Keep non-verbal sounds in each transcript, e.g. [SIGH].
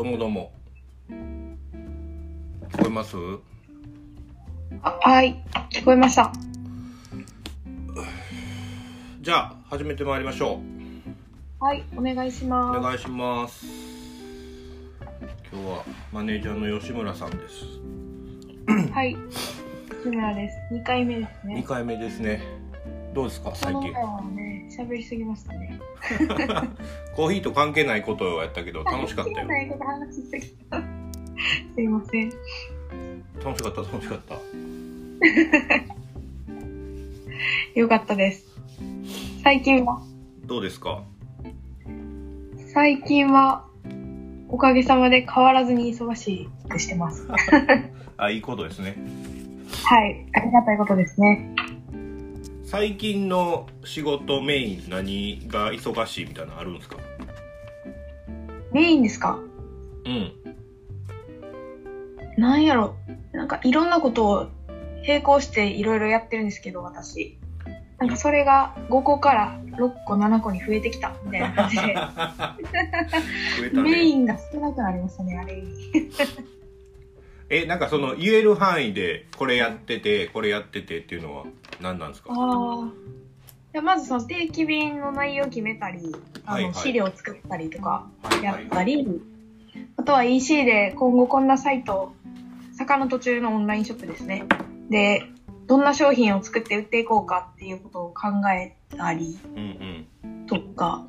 どうもどうも。聞こえます？あはい、聞こえました。じゃあ、始めてまいりましょはい、お願いしう。まお願いします。今日はマネージャーの吉村さんです。す。はい、志村です。2回目です2ね。回目ですね。どうですか、最近この。前はね、喋りすぎましたね。[LAUGHS] コーヒーと関係ないことをやったけど、楽しかったよ。ないこと話しすぎた。すいません。楽しかった、楽しかった。[LAUGHS] よかったです。最近は？どうですか？最近は、おかげさまで変わらずに忙しくしてます。は [LAUGHS] あ、いいことですね。い、ありがたいことですね。最近の仕事メイン何が忙しいみたいなのあるんですか？メインですか？うん。なんやろなんかいろんなことを並行していろいろやってるんですけど、私。なんかそれが5個から6個、7個に増えてきたみたいな感じで、増えたメイね。ンが少なくなりましたね、あれに。[LAUGHS] え、なんかその言える範囲でこれやってて、これやっててっていうのは？何なんですか？まずその定期便の内容を決めたり、あはいはいの資料を作ったりとかはいやったり、あとは EC で今後こんなサイト、坂の途中のオンラインショップですね。で、どんな商品を作って売っていこうかっていうことを考えたりうんうん。とか、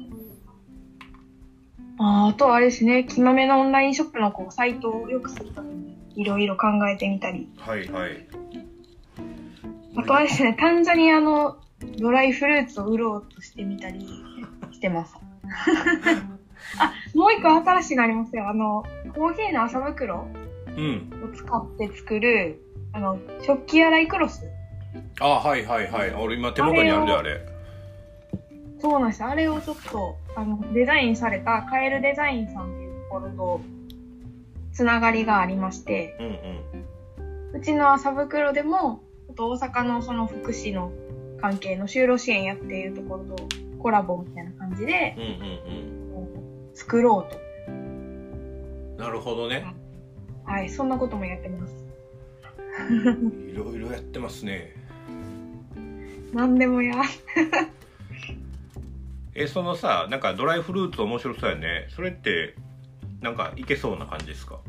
あとはあれですね、きまめのオンラインショップのこうサイトを良くするためにいろいろ考えてみたり、はいはい。あとはですね、タンザニアのドライフルーツを売ろうとしてみたりしてます。[LAUGHS] あ、もう一個新しいのありますよ。あの、コーヒーの麻袋うん。を使って作る、あの、食器洗いクロス。あ、はいはいはい。俺今手元にあるであれ。そうなんですよ。あれをちょっと、あの、デザインされたカエルデザインさんっていうところと、つながりがありまして、うんうん。うちの麻袋でも、あと大阪のその福祉の関係の就労支援やっているところとコラボみたいな感じでうんうんこう作ろうと。うん。なるほどね。はい、そんなこともやってます。いろいろやってますね。何でもや。え、そのさ、なんかドライフルーツ面白そうやね。それって、なんかいけそうな感じですか？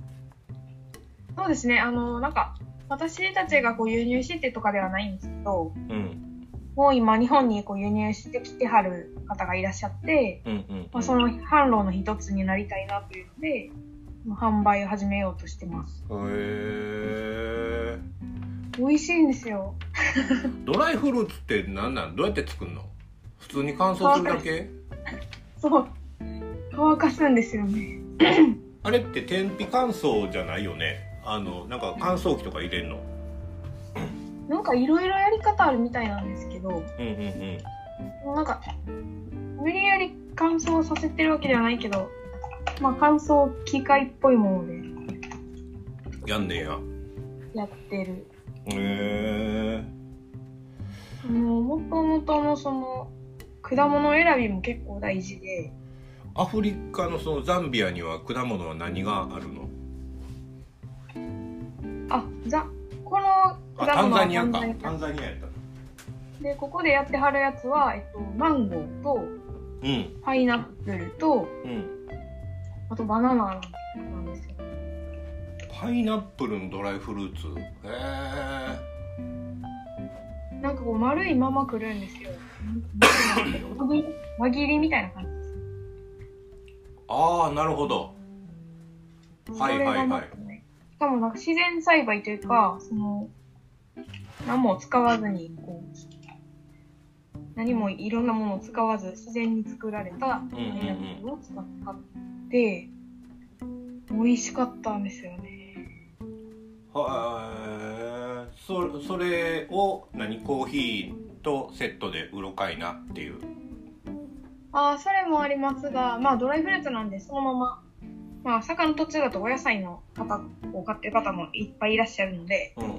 そうですね、あの、なんか、私たちがこう輸入してとかではないんですけど、うん。もう今日本にこう輸入してきてはる方がいらっしゃって、うんうん、うん。まあ、その販路の一つになりたいなというので、まあ販売を始めようとしてます。へー美味しいんですよ。[LAUGHS] ドライフルーツって何なん？どうやって作るの？普通に乾燥するだけ？そう。乾かすんですよね。あれって天日乾燥じゃないよね？あのなんか乾燥機とか入れんの？なんかいろいろやり方あるみたいなんですけど、うんうんうん。なんか、無理やり乾燥させてるわけではないけど、まあ乾燥機械っぽいもので。やんねや。やってる。へえあの、もともとのその、果物選びも結構大事で、アフリカのそのザンビアには果物は何があるの？あ、ざ、このあタン果物はザニア。かタンザニアやった。で、ここでやってはるやつは、えっと、マンゴーと、うん。パイナップルと、うん。あとバナナなんですよ。パイナップルのドライフルーツ？へえなんかこう丸いまま来るんですよ。[LAUGHS] 輪切りみたいな感じです。ああなるほど。はいはいはいかねしかもなんか自然栽培というか、その、何も使わずに、こう、何もいろんなものを使わず自然に作られたパイうんうんうんナップルを使って、美味しかったんですよね。はえそそれを何コーヒーとセットで売ろかいなっていう。ああ、それもありますが、まあドライフルーツなんでそのまま、まあ坂の途中だとお野菜の方を買ってる方もいっぱいいらっしゃるので、うんうん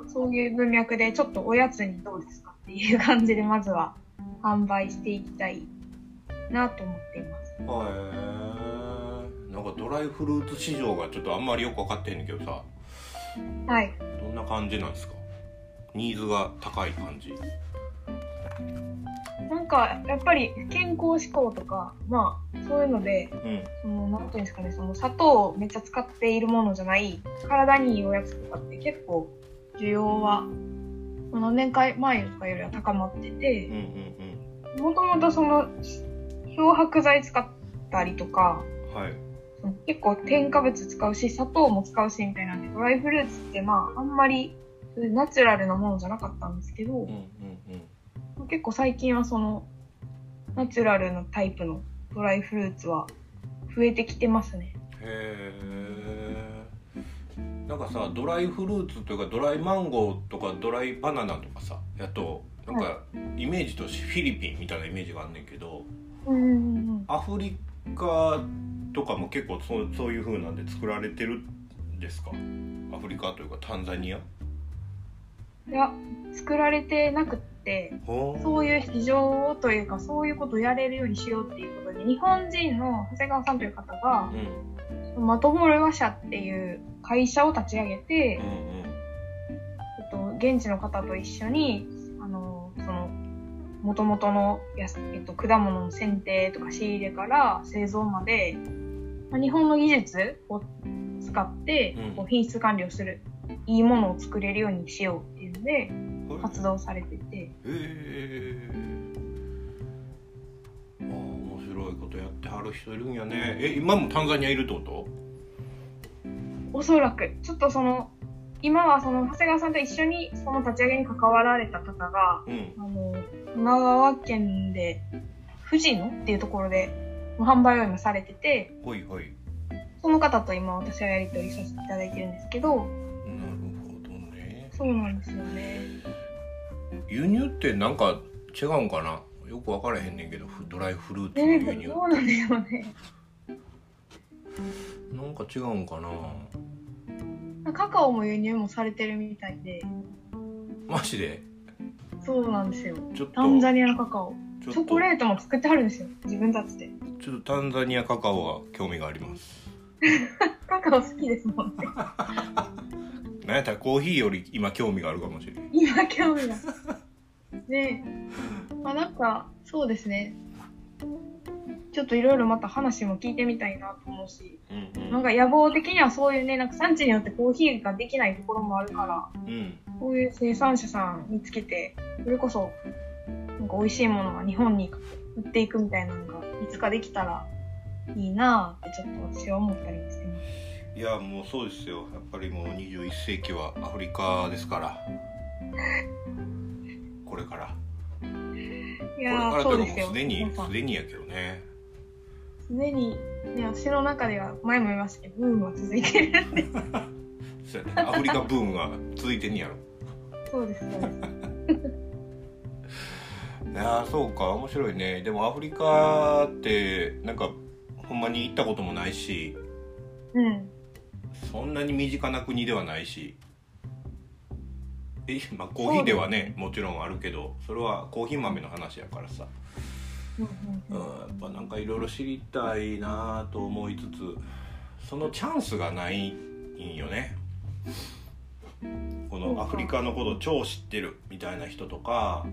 うん。そういう文脈でちょっとおやつにどうですかっていう感じでまずは販売していきたいなと思っています。へえなんかかドライフルーツ市場がちょっとあんまりよく分かってへんねんけどさ。はい。どんな感じなんですか？ニーズが高い感じなんか、やっぱり健康志向とか、まあ、そういうので、うん。その、なんていうんですかね、その砂糖をめっちゃ使っているものじゃない、体にいいおやつとかって結構、需要は、まあ何年か前とかよりは高まってうんてう、ん。もともとその、漂白剤使ったりとか、うんはい。その結構添加物使うし、砂糖も使うしみたいなんで、ドライフルーツってまあ、あんまりナチュラルなものじゃなかったんですけどうん、うんうん結構最近はその、ナチュラルなタイプのドライフルーツは増えてきてますね。へえなんかさドライフルーツというかドライマンゴーとかドライバナナとかさやとなんかイメージとしてフィリピンみたいなイメージがあんねんけどうん。アフリカとかも結構そうそういう風なんで作られてるんですか？アフリカというかタンザニア？いや、作られてなくって、ほそういう市場というか、そういうことをやれるようにしようっていうことで、日本人の長谷川さんという方がう、ん。マトボルワ社っていう会社を立ち上げてう、んえっと、現地の方と一緒に、あの、その、元々のえっと、果物の剪定とか仕入れから製造まで、まあ日本の技術を使ってうん、こう品質管理をする、いいものを作れるようにしようっていうので、うん活動されてて、へえああ面白いことやってはる人いるんやね。え今もタンザニアいるってこと？おそらく、ちょっとその、今はその、長谷川さんと一緒にその立ち上げに関わられた方が、うん。あの、神奈川県で、富士野っていうところで、販売を今されてて、ほいほい。その方と今私はやり取りさせていただいてるんですけど、そうなんですよね。輸入ってなんか違うんかな？よく分からへんねんけどフドライフルーツのえ輸入ー、そうなんだよね。なんか違うんかな？カカオも輸入もされてるみたいで、マジで？そうなんですよ。ちょっとタンザニアのカカオ。チョコレートも作ってはるんですよ。自分たちで。ちょっとタンザニアカカオが興味があります [LAUGHS] カカオ好きですもんね。[LAUGHS] なんやったらコーヒーより今興味があるかもしれない今興味が。ねえ。まあなんか、そうですね。ちょっといろいろまた話も聞いてみたいなと思うし、うんうんなんか野望的にはそういうね、なんか産地によってコーヒーができないところもあるから、うんこういう生産者さん見つけて、それこそ、なんか美味しいものが日本に売っていくみたいなのが、いつかできたらいいなぁってちょっと私は思ったりしてます。いやもうそうですよ。やっぱりもう21世紀はアフリカですから。これから。いこれからと。もうすでにすでにやけどね。すでに、ね、私の中では前も言いましたけど、ブームは続いてるんで。そうやね。アフリカブームが続いてんやろ。そうです、そうです。[LAUGHS] いやーそうか面白いね。でもアフリカってなんかほんまに行ったこともないし。うん。そんなに身近な国ではないし。えまあコーヒーではねもちろんあるけどそれはコーヒー豆の話やからさ。うんうんやっぱなんかいろいろ知りたいなと思いつつそのチャンスがないんよね。このアフリカのことを超知ってるみたいな人とか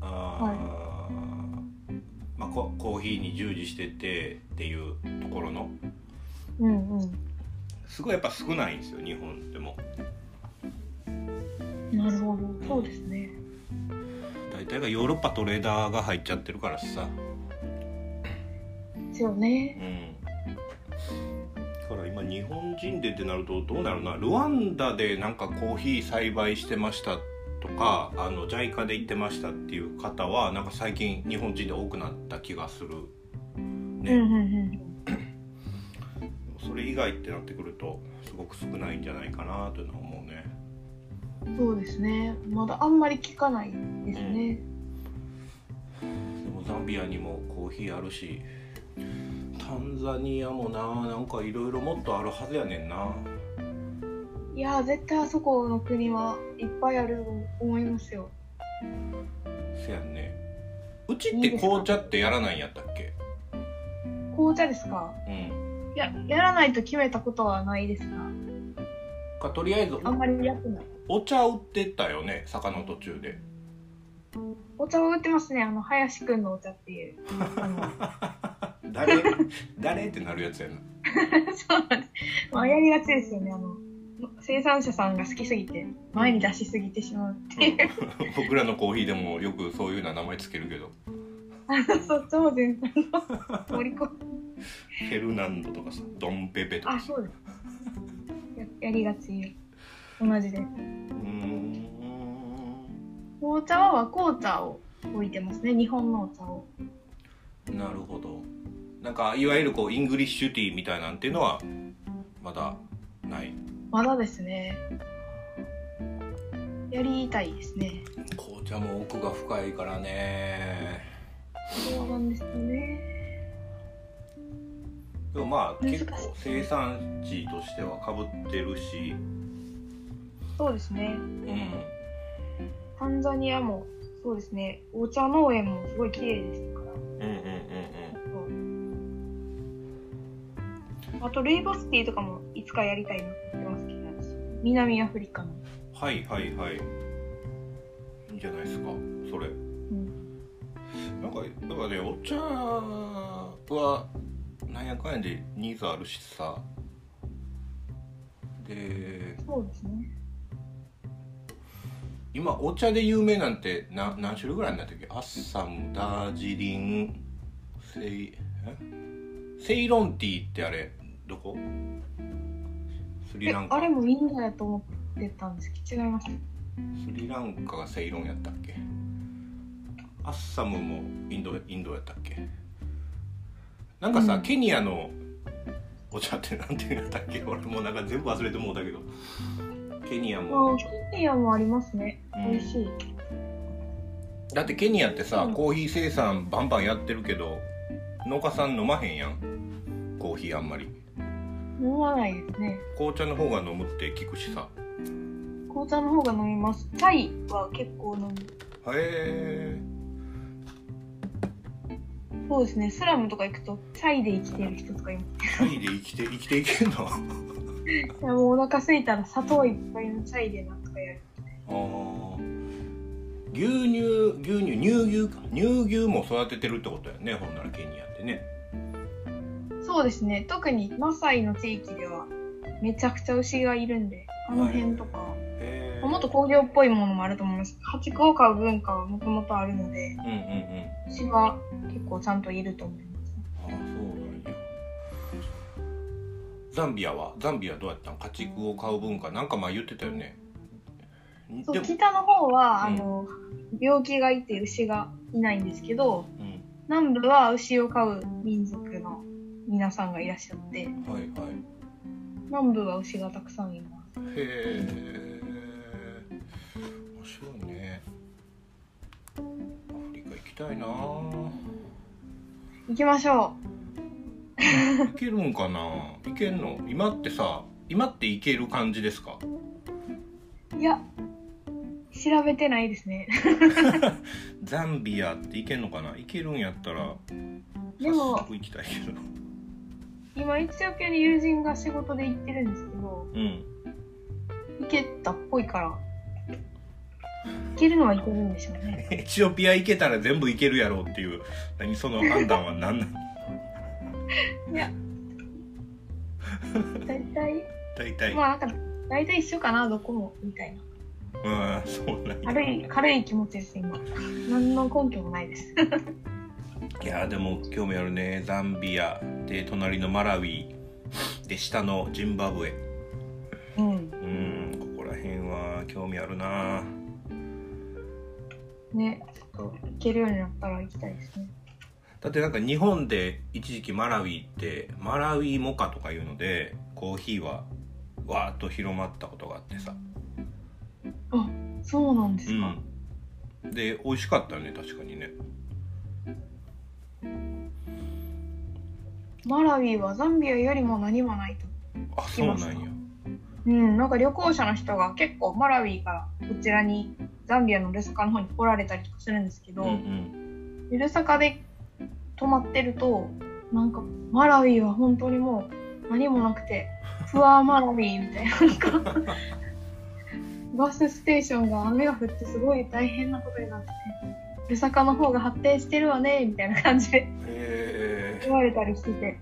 あー、まあ、ココーヒーに従事しててっていうところの。うんうん。すごいやっぱ少ないんですよ日本でもなるほど。そうですね。大体がヨーロッパトレーダーが入っちゃってるからさですようね。んだから今日本人でってなるとどうなるなルワンダでなんかコーヒー栽培してましたとかあの JICA で行ってましたっていう方はなんか最近日本人で多くなった気がするね、うんうんうん。それ以外ってなってくるとすごく少ないんじゃないかなというのは思うね。そうですね。まだあんまり聞かないですね。でもザンビアにもコーヒーあるしタンザニアもななんかいろいろもっとあるはずやねんな。いやー、絶対あそこの国はいっぱいあると思いますよ。せやんね。うちって紅茶ってやらないんやったっけ？紅茶ですか？うん。いや、やらないと決めたことはないですが、かとりあえずあんまりやってない。お茶売ってたよね坂の途中でお茶を売ってますね、あの、林くんのお茶っていう。[LAUGHS] 誰誰ってなるやつやな [LAUGHS] そうなんです。まあ、やりがちですよね、あの、生産者さんが好きすぎて、前に出しすぎてしまうっていう。[LAUGHS] 僕らのコーヒーでもよくそういうような名前つけるけどそっちも全然、盛り込む。[LAUGHS] フェルナンドとかさドンペペとかあ、さそうです。ややりがち。同じで。うーん紅茶は和紅茶を置いてますね、日本のお茶を。なるほどなんかいわゆるこう English tea みたいなんていうのはまだないまだですね。やりたいですね。紅茶も奥が深いからねそうなんですよね。でもまあ結構生産地としてはかぶってるしそうですね。うんタンザニアも、そうですね。お茶農園もすごい綺麗ですから。うんうんうんあと、ルイボスティーとかもいつかやりたいなって思ってますけど、私南アフリカの。はいはいはいいいんじゃないですかそれうん。なんかだからねお茶はなんやかんやでニーズあるしさ。でそうですね。今お茶で有名なんてな何種類ぐらいになったっけ？アッサムダージリンセイえ？セイロンティーってあれどこ？スリえラン、カ。あれもインドやと思ってたんですけど、違います。スリランカがセイロンやったっけ？アッサムもインドインドやったっけ？なんかさ、うんケニアのお茶ってなんていうんやっけ？[LAUGHS] 俺もうなんか全部忘れてもうたけどケニアあもあ、ケニアもありますね。うん美味しい。だってケニアってさ、うんコーヒー生産バンバンやってるけど農家さん飲まへんやん？コーヒーあんまり飲まないですね。紅茶の方が飲むって聞くしさ紅茶の方が飲みます。チャイは結構飲む。へえそうですね。スラムとか行くと、チャイで生きてる人とかいます。チャイで生きて生きていけんの？あ [LAUGHS] いやもうお腹空いたら砂糖いっぱいのチャイでなんとかやる。あ牛乳牛乳乳牛か乳牛も育ててるってことやねほんならケニアってねそうですね。特にマサイの地域ではめちゃくちゃ牛がいるんで、あの辺とか、へえもっと工業っぽいものもあると思います。家畜を飼う文化はもともとあるので、うんうんうん。牛は結構ちゃんといると思います。ああそうなんや。ザンビアはザンビアどうやったん？家畜を飼う文化。なんか前言ってたよね。そう北の方は、うん。あの病気がいて牛がいないんですけどうん。南部は牛を飼う民族の皆さんがいらっしゃってはいはい。南部は牛がたくさんいます。へえ。面白いね。アフリカ行きたいな。行きましょ行けるんかな。行けんの？今ってさ今って行ける感じですか？ういや調べてないですね。[LAUGHS] ザンビアって行けんのかな？行けるんやったらでも早速行きたいけど。今エチオピアに友人が仕事で行ってるんですけどうん。行けたっぽいから行けるのは行けるんでしょうね。[LAUGHS] エチオピア行けたら全部行けるやろうっていう何その判断は何なのいや。大体。大体、まあなんか大体一緒かなどこもみたいな。うんそうなんや軽い軽い気持ちです今。何の根拠もないです。[LAUGHS] いやでも興味あるね。ザンビアで隣のマラウィで下のジンバブエ。うん。うんここら辺は興味あるなねちょっと行けるようになったら行きたいですね。だってなんか日本で一時期マラウィってマラウィモカとかいうのでコーヒーはわーっと広まったことがあってさ。あそうなんですか、うん。で美味しかったよね確かにね。マラウィはザンビアよりも何もないとあそうなんやうんなんか旅行者の人が結構マラウィからこちらにザンビアのルサカの方に来られたりとかするんですけど、うんうんでルサカで泊まってるとなんかマラウィは本当にもう何もなくて、フアーマラビーみたいな。なんかバスステーションが雨が降ってすごい大変なことになってて、ルサカの方が発展してるわね、みたいな感じでへ言われたりしてて。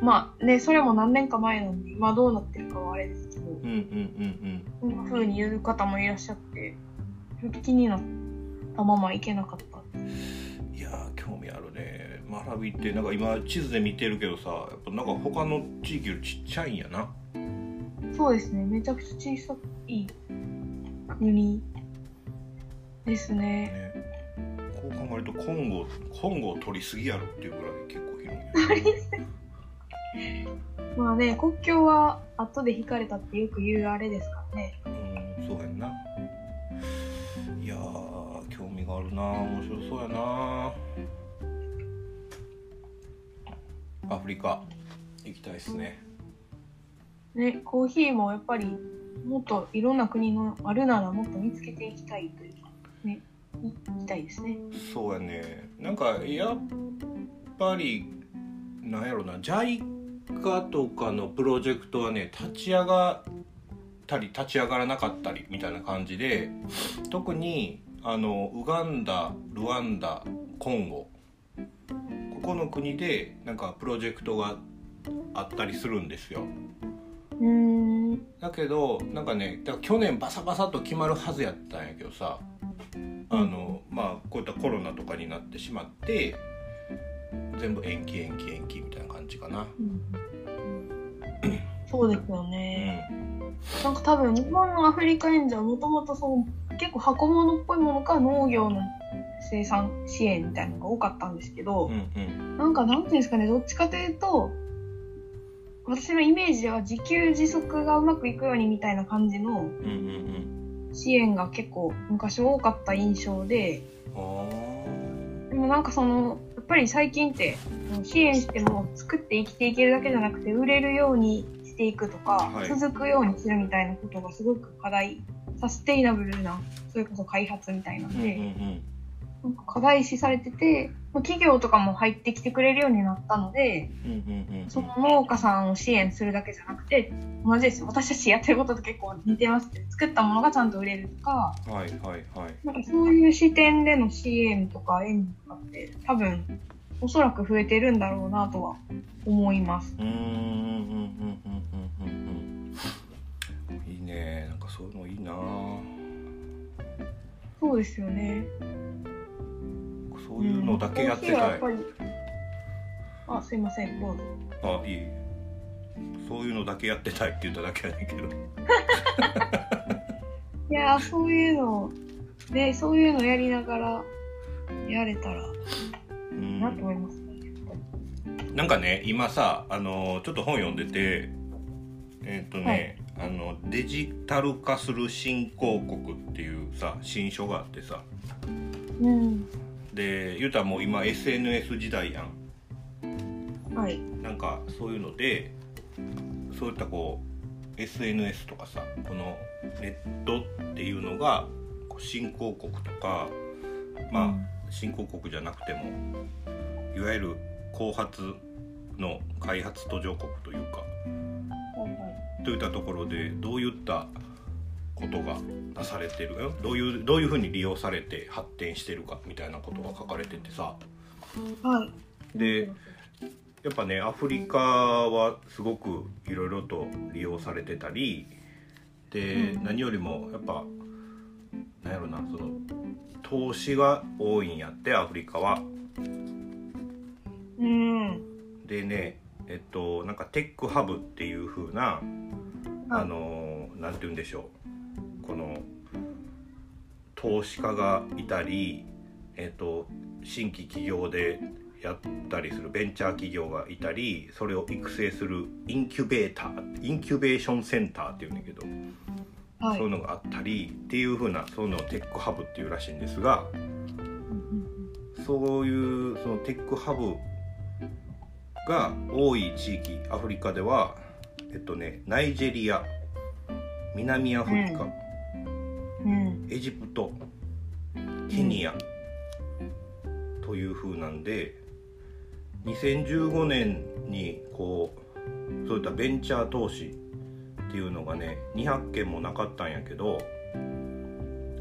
まあね、それも何年か前なんで、今どうなってるかはあれですうんうんうんこんな風に言う方もいらっしゃって、気になったまま行けなかった。うんいやー興味あるね。マラビってなんか今地図で見てるけどさやっぱなんか他の地域よりちっちゃいんやな。そうですね、めちゃくちゃ小さい国ですね。ね。こう考えるとコンゴコンゴを取りすぎやろっていうぐらい結構広い。ね [LAUGHS] まあね、国境は後で引かれたってよく言うあれですからね。うんそうやんな。いやー興味があるな。面白そうやな。アフリカ行きたいっすね。ね、コーヒーもやっぱりもっといろんな国のあるならもっと見つけていきたいというか、ね、行きたいですね。そうやね。なんかやっぱりなんやろな JICA とかのプロジェクトはね立ち上がったり立ち上がらなかったりみたいな感じで特にあのウガンダルワンダコンゴここの国でなんかプロジェクトがあったりするんですよ。だけどなんかねだから去年バサバサと決まるはずやったんやけどさあのまあこういったコロナとかになってしまって全部延期延期延期みたいな感じかな。そうですようね。ん、なんか多分日本のアフリカ援助はもともとそう結構箱物っぽいものか農業の生産支援みたいなのが多かったんですけど、うんうん。なんかなんていうんですかね、どっちかというと、私のイメージでは自給自足がうまくいくようにみたいな感じのうんうん支援が結構昔多かった印象で、でもなんかその、ぱり最近って支援しても作って生きていけるだけじゃなくて売れるようにしていくとか、はい。続くようにするみたいなことがすごく課題、サステイナブルな、それこそ開発みたいなんーうんで、うんなんか課題視されてて、まあ企業とかも入ってきてくれるようになったので、その農家さんを支援するだけじゃなくて、同じですよ。私たちやってることと結構似てますけど、作ったものがちゃんと売れるとか、はいはいはいなんかそういう視点での支援とか援助とかって多分、おそらく増えてるんだろうなとは思います。うーんうんうんうんうんうんうんいいねなんかそういうのいいなそうですよね。そういうのだけやってたい、あ、すいません、どうぞ。あいいそういうのだけやってたいって言っただけやねんけど [LAUGHS] いやー、そういうの、で、そういうのやりながら、やれたらなと思いますね。なんかね今さあのちょっと本読んでてえっ、とね、あのデジタル化する新興国っていうさ新書があってさうん。で言うたらもう今 SNS 時代やん。はい。なんかそういうのでそういったこう SNS とかさこのネットっていうのが新興国とかまあ、新興国じゃなくてもいわゆる後発の開発途上国というかはいはい。といったところでどういったことがなされてるよどういうどういうふうに利用されて発展してるかみたいなことが書かれててさはい。でやっぱねアフリカはすごくいろいろと利用されてたりで、うん何よりもやっぱなんやろなその投資が多いんやってアフリカは。うん。でねえっとなんかテックハブっていう風なあはいのなんて言うんでしょうこの投資家がいたりえっと新規企業でやったりするベンチャー企業がいたりそれを育成するインキュベーターインキュベーションセンターっていうんだけど、はい。そういうのがあったりっていう風なそういうのをテックハブっていうらしいんですがそういうそのテックハブが多い地域アフリカではえっとねナイジェリア南アフリカ、うん。エジプトケニア、という風なんで2015年にこうそういったベンチャー投資っていうのがね200件もなかったんやけど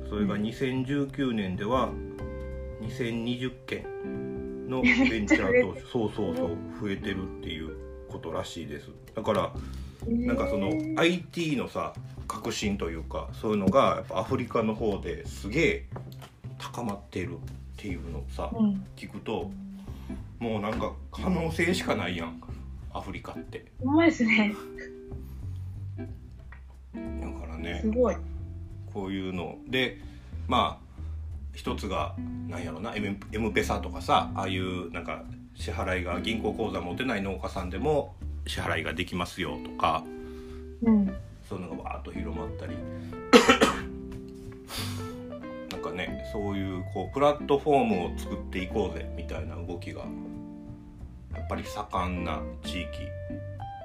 それが2019年では2020件のベンチャー投資 [LAUGHS] そうそうそう増えてるっていうことらしいです。だからなんかその IT のさ革新というかそういうのがやっぱアフリカの方ですげえ高まってるっていうのをさ、うん。聞くともうなんか可能性しかないやんアフリカってほんまですね。だからねすごい。こういうのでまあ一つがなんやろな M, M ペサとかさああいうなんか支払いが銀行口座持てない農家さんでも支払いができますよとかうん。そういうのがわーっと広まったり。[COUGHS] なんかねそういうこうプラットフォームを作っていこうぜみたいな動きがやっぱり盛んな地域。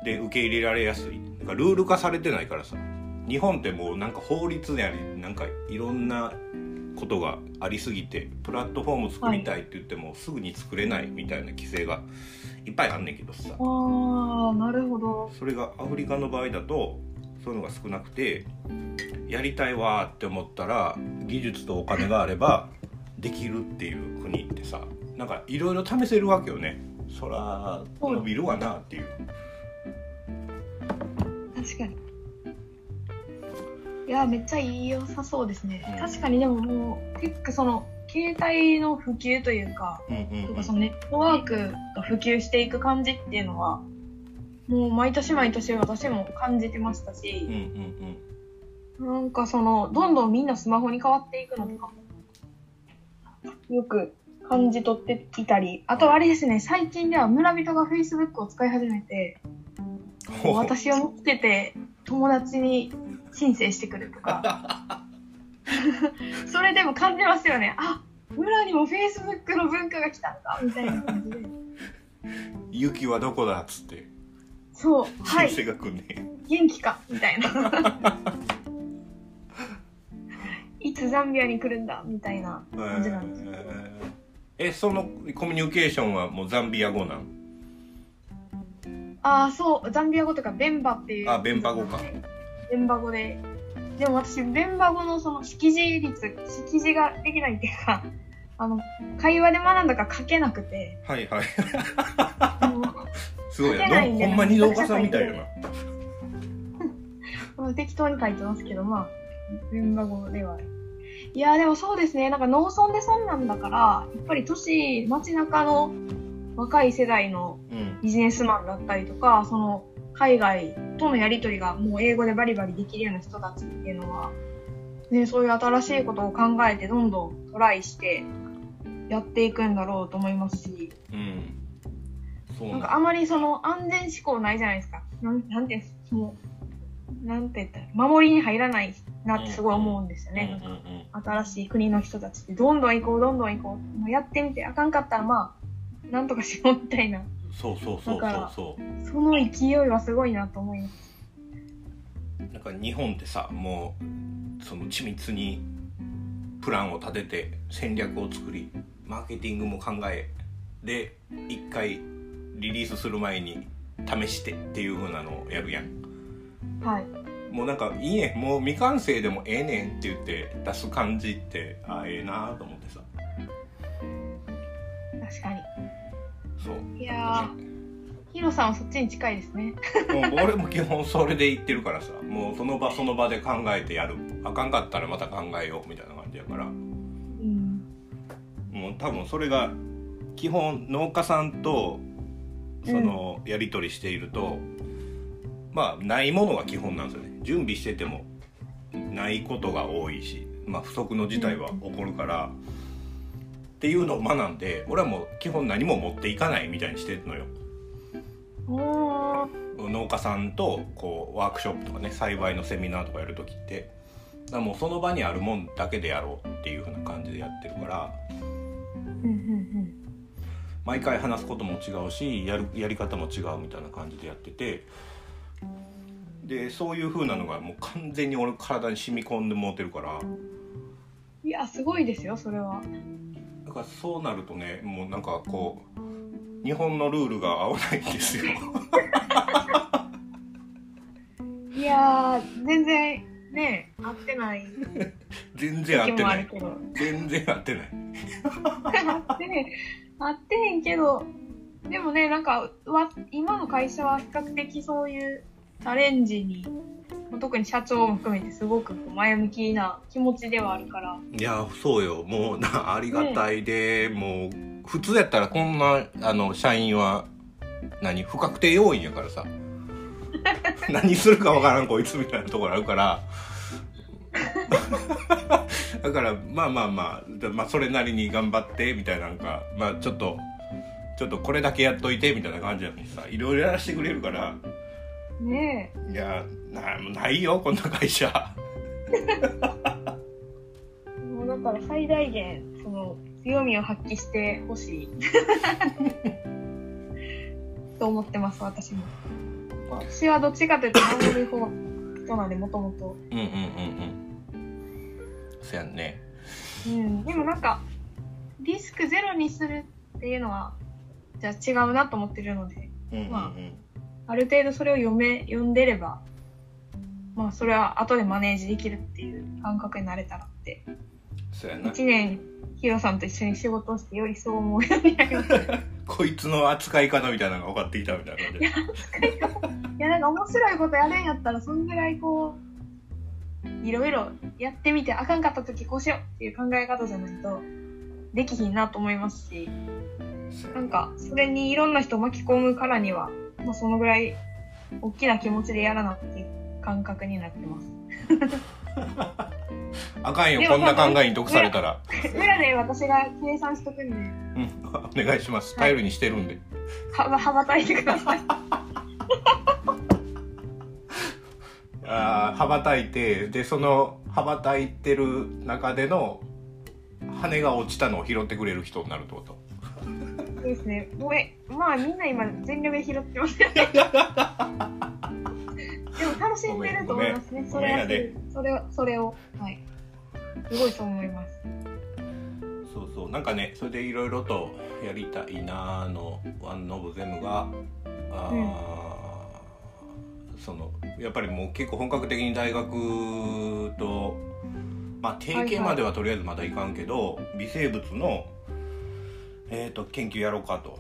で受け入れられやすい。なんかルール化されてないからさ。日本ってもうなんか法律でありなんかいろんなことがありすぎてプラットフォーム作りたいって言ってもすぐに作れないみたいな規制がいっぱいあんねんけどさああ、なるほど。それがアフリカの場合だとそういうのが少なくてやりたいわーって思ったら技術とお金があればできるっていう国ってさなんかいろいろ試せるわけよねそら伸びるわなっていう確かに。いや、めっちゃいい良さそうですね。うん確かにでももう、結構その、携帯の普及というか、うんうんとかそのネットワークが普及していく感じっていうのは、もう毎年毎年私も感じてましたうんうし、ん。なんかその、どんどんみんなスマホに変わっていくのとかも、よく感じ取っていたり、あとあれですね、最近では村人が Facebook を使い始めて、うん私を見つけて友達に申請してくるとか [LAUGHS] [LAUGHS] それでも感じますよね。あ村にも Facebook の文化が来たんだみたいな。感じでユキはどこだっつって。そうはい。先生が来んね元気かみたいな。[LAUGHS] いつザンビアに来るんだみたいな感じなんですけど、えーそのコミュニケーションはもうザンビア語なん？ああそうザンビア語とかベンバっていう。あベンバ語か。ベンバ語ででも私ベンバ語のその識字率識字ができないっていうかあの会話で学んだから書けなくて。はいはい。すごいな。ほんまに農家さんみたいやな。ま [LAUGHS] あ適当に書いてますけど、まあ、文化語では。いや、でもそうですね。なんか農村でそんなんだから、やっぱり都市、街中の若い世代のうん。ビジネスマンだったりとか、その海外とのやりとりがもう英語でバリバリできるような人たちっていうのは、ね、そういう新しいことを考えてどんどんトライしてやっていくんだろうと思いますし、うんそうななんんかあまりその安全思考ないじゃないですか。なんなんていうなんて言ったら、守りに入らないなってすごい思うんですよね。うんうんうん新しい国の人たちって、どんどん行こう、どんどん行こう。もうやってみて、あかんかったらまあ、なんとかしようみたいな。そうそうそうそうそうその勢いはすごいなと思います。なんか日本ってさもうその緻密にプランを立てて戦略を作りマーケティングも考えで一回リリースする前に試してっていう風なのをやるやんはい。もうなんかいいねもう未完成でもええねんって言って出す感じってああええなと思ってさ確かに。そう。いやー、ヒロさんはそっちに近いですね。もう俺も基本それで言ってるからさ。もうその場その場で考えてやる。あかんかったらまた考えようみたいな感じやから。うん。もう多分それが基本農家さんとそのやり取りしていると、まあないものが基本なんですよね。準備しててもないことが多いし、まあ、不測の事態は起こるから、っていうのを学んで俺はもう基本何も持っていかないみたいにしてるのよ。農家さんとこうワークショップとかね栽培のセミナーとかやる時ってだもうその場にあるもんだけでやろうっていう風な感じでやってるから毎回話すことも違うしやるやり方も違うみたいな感じでやっててでそういう風なのがもう完全に俺体に染み込んでもうてるからうん。いや、すごいですよ、それは。だからそうなるとねもうなんかこう日本のルールが合わないんですよ。[LAUGHS] いや全然ね合ってない。全然合ってない。全然合ってない。っ [LAUGHS] て合ってへんけどでもねなんかわ今の会社は比較的そういうチャレンジに特に社長も含めてすごく前向きな気持ちではあるから、いやそうよ。もうなありがたいで、もう普通やったらこんなあの社員は何不確定要員やからさ。[LAUGHS] 何するかわからんこいつみたいなところあるから。[LAUGHS] だからまあまあまあ、まあ、それなりに頑張ってみたいななんかまあちょっとちょっとこれだけやっといてみたいな感じなのにさ。いろいろやらせてくれるからねいやなないよこんな会社。え、もうだから最大限、その、強みを発揮してほしい。[LAUGHS] と思ってます、私も。私はどっちかというと守る方の人なんで、もともと。うんうんうんうん。そやんね。うん、でもなんか、リスクゼロにするっていうのは、じゃあ違うなと思ってるので、うんうんうん、まある程度それを読め、読んでれば、まあそれは後でマネージできるっていう感覚になれたらって、そうやな。一年、ヒロさんと一緒に仕事をしてよりそう思うようになりました。い [LAUGHS] こいつの扱い方みたいなのが分かってきたみたいな感じや、なんか面白いことやるんやったら、そんぐらいこう、いろいろやってみて、あかんかった時こうしようっていう考え方じゃないと、できひんなと思いますし、な。んか、それにいろんな人を巻き込むからには、まあ、そのぐらい、大きな気持ちでやらなっていう感覚になってます。[LAUGHS] あかんよこんな考えに毒されたら、裏で私が計算しとくんで、うん、お願いします。頼りにしてるんで、は羽ばたいてください。[LAUGHS] あー羽ばたいてでその羽ばたいてる中での羽が落ちたのを拾ってくれる人になるってこと？そうですね。もうえ、まあみんな今全力で拾ってますよね。[LAUGHS] でも楽しんでると思いますね。ごそれはそれを、それを、はい。すごいそう思います。そうそうなんかねそれでいろいろとやりたいなーのワンノブゼムがあー、そのやっぱりもう結構本格的に大学とまあ定型まではとりあえずまだいかんけど、微生物の、えー、と研究やろうかと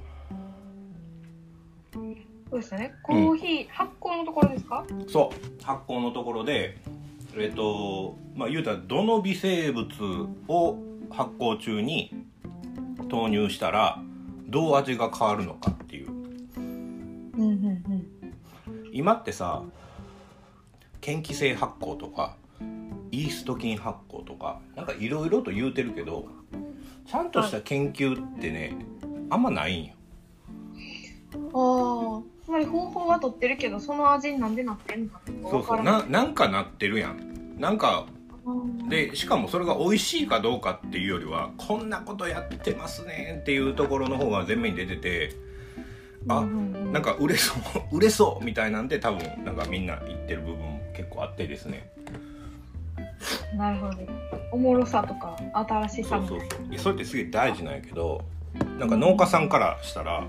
そうですよね。コーヒー、発酵のところですか？そう発酵のところでえっ、とまあ言うたらどの微生物を発酵中に投入したらどう味が変わるのかっていううんうんうん。今ってさ嫌気性発酵とかイースト菌発酵とかなんかいろいろと言うてるけどちゃんとした研究ってねあんまないんよ。ああ、つまり方法は取ってるけど、その味になんでなってんのかそうそう。ない。ななんかなってるやん。なんかでしかもそれが美味しいかどうかっていうよりはこんなことやってますねっていうところの方が前面に出ててあなんか売れそう売れそうみたいなんで多分なんかみんな言ってる部分も結構あってですね [LAUGHS] なるほど。おもろさとか、新しさみたいうな。そそうそうそれってすげえ大事なんやけどなんか農家さんからしたら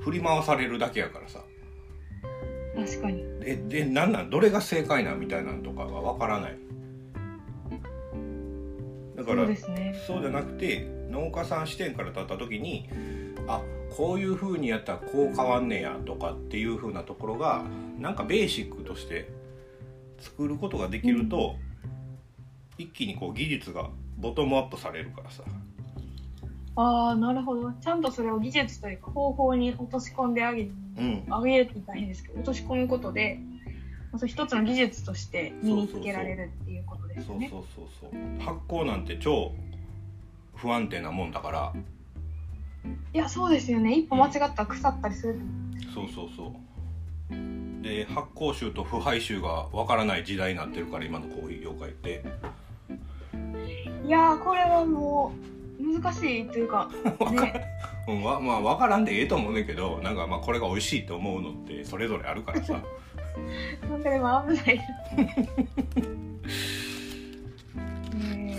振り回されるだけやからさ確かに。ででなんなん？どれが正解なん？みたいなのとかがわからないだからそうですね。そうじゃなくて農家さん視点から立った時にあこういう風にやったらこう変わんねやとかっていう風なところがなんかベーシックとして作ることができると、一気にこう技術がボトムアップされるからさああ、なるほど。ちゃんとそれを技術というか方法に落とし込んであげる、うんあげるって言ったら変ですけど、落とし込むことで、一つの技術として身につけられるっていうことですね。そうそうそうそう発酵なんて超不安定なもんだからいや、そうですよね。一歩間違ったら腐ったりする。そうそうそうで発酵臭と腐敗臭がわからない時代になってるから今のコーヒー業界っていやー、これはもう、難しいというか、[LAUGHS] ね。うん、わまあ分からんでええと思うねんけどなんかまあこれが美味しいと思うのってそれぞれあるからさ [LAUGHS] なんかでも危ない。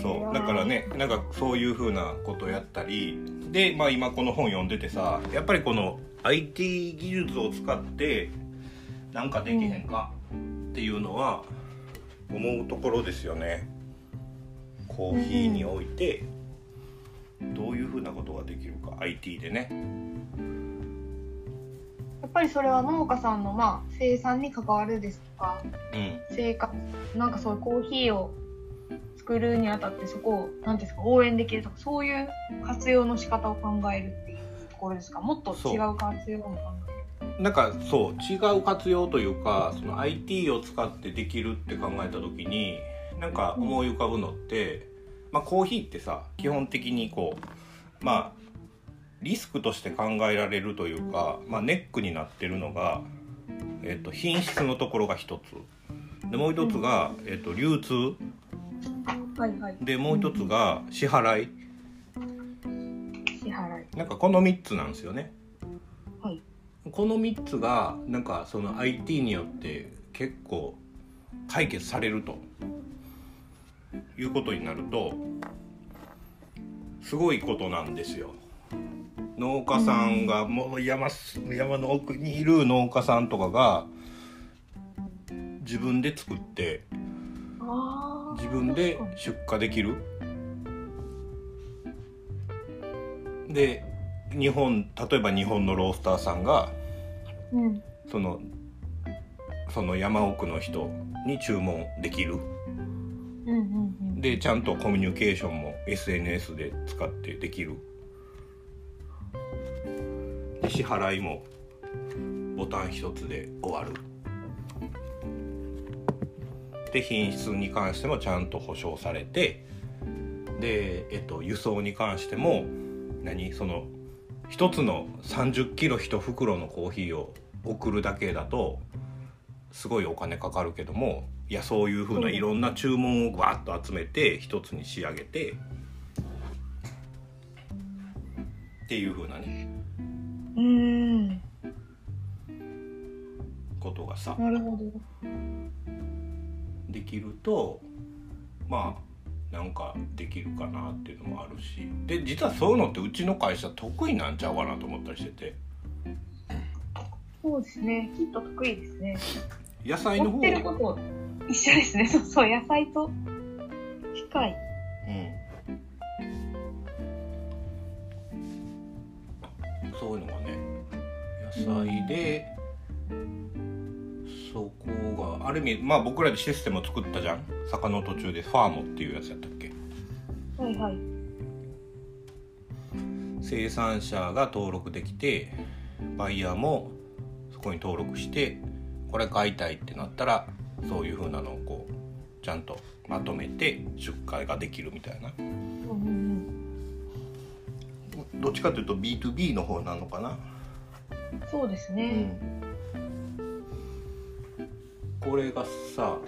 [LAUGHS] そうだから。ねなんかそういうふうなことやったりで、まあ、今この本読んでてさやっぱりこの IT 技術を使ってなんかできへんかっていうのは思うところですよね。コーヒーにおいてどういうふうなことができるか IT でね。やっぱりそれは農家さんのまあ生産に関わるですとかうん。生活なんかそういうコーヒーを作るにあたってそこを何ていうんですか応援できるとかそういう活用の仕方を考えるっていうところですか？もっと違う活用も考えなんかそう違う活用というかその IT を使ってできるって考えた時になんか思い浮かぶのって、まあ、コーヒーってさ基本的にこうまあリスクとして考えられるというか、まあ、ネックになってるのが、えっと品質のところが一つ。でもう一つが、えっと流通。るはいはい。でもう一つが支払い。支払い。なんかこの3つなんですよね。はい。この3つがなんかその IT によって結構解決されるということになるとすごいことなんですよ。農家さんがもう山す山の奥にいる農家さんとかが自分で作ってあ自分で出荷できる。で日本例えば日本のロースターさんがうん。そのその山奥の人に注文できるでちゃんとコミュニケーションも SNS で使ってできる。で支払いもボタン一つで終わる。で品質に関してもちゃんと保証されて。で、えっと、輸送に関しても何？その一つの30キロ一袋のコーヒーを送るだけだとすごいお金かかるけどもいやそういうふうないろんな注文をわっと集めて一つに仕上げてっていうふうなねうーん。ことがさなるほど。できるとまあなんかできるかなっていうのもあるし。で実はそういうのってうちの会社得意なんちゃうかなと思ったりしてて。そうですね。きっと得意ですね。野菜の方持ってること一緒ですね。そうそう野菜と。近いうん、そういうのがね野菜で、そこがある意味まあ僕らでシステムを作ったじゃん。坂の途中でファーモっていうやつやったっけ？はいはい。生産者が登録できてバイヤーもそこに登録してこれ買いたいってなったらそういう風なのをこうちゃんとまとめて出荷ができるみたいな。うんうんどっちかというと B2B の方なのかな？うんそうですね、これがさ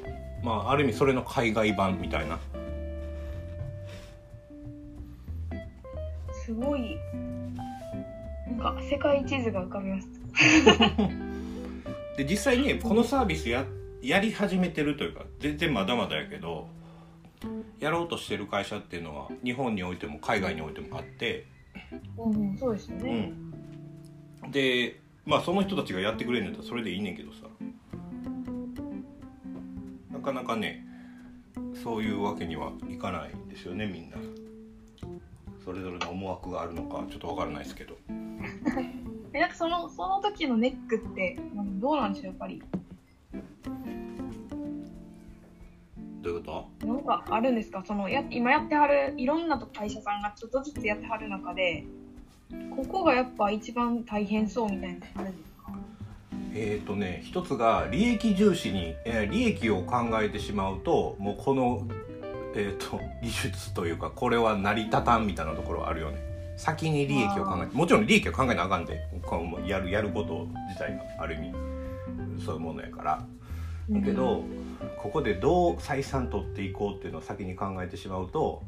まあある意味それの海外版みたいな。すごい。なんか世界地図が浮かびます。[LAUGHS] で実際ねこのサービスややり始めてるというか全然まだまだやけどやろうとしてる会社っていうのは日本においても海外においてもあって、うんうんそうですようね、ん、でまあその人たちがやってくれるんだったらそれでいいねんけどさ。なかなかねそういうわけにはいかないんですよねみんな。それぞれの思惑があるのかちょっとわからないですけど。[LAUGHS] えなんかそのその時のネックってうんどうなんでしょうやっぱりどういうこなんかあるんですか？そのや今やってはるいろんなと会社さんがちょっとずつやってはる中でここがやっぱ一番大変そうみたいなのあるんですか？とえっ、とね一つが利益重視に、えー利益を考えてしまうともうこの、えー、と技術というかこれは成り立たんみたいなところはあるよね。先に利益を考えてもちろん利益を考えなあかんでやるやること自体がある意味そういうものやからだけど、ここでどう採算取っていこうっていうのを先に考えてしまうと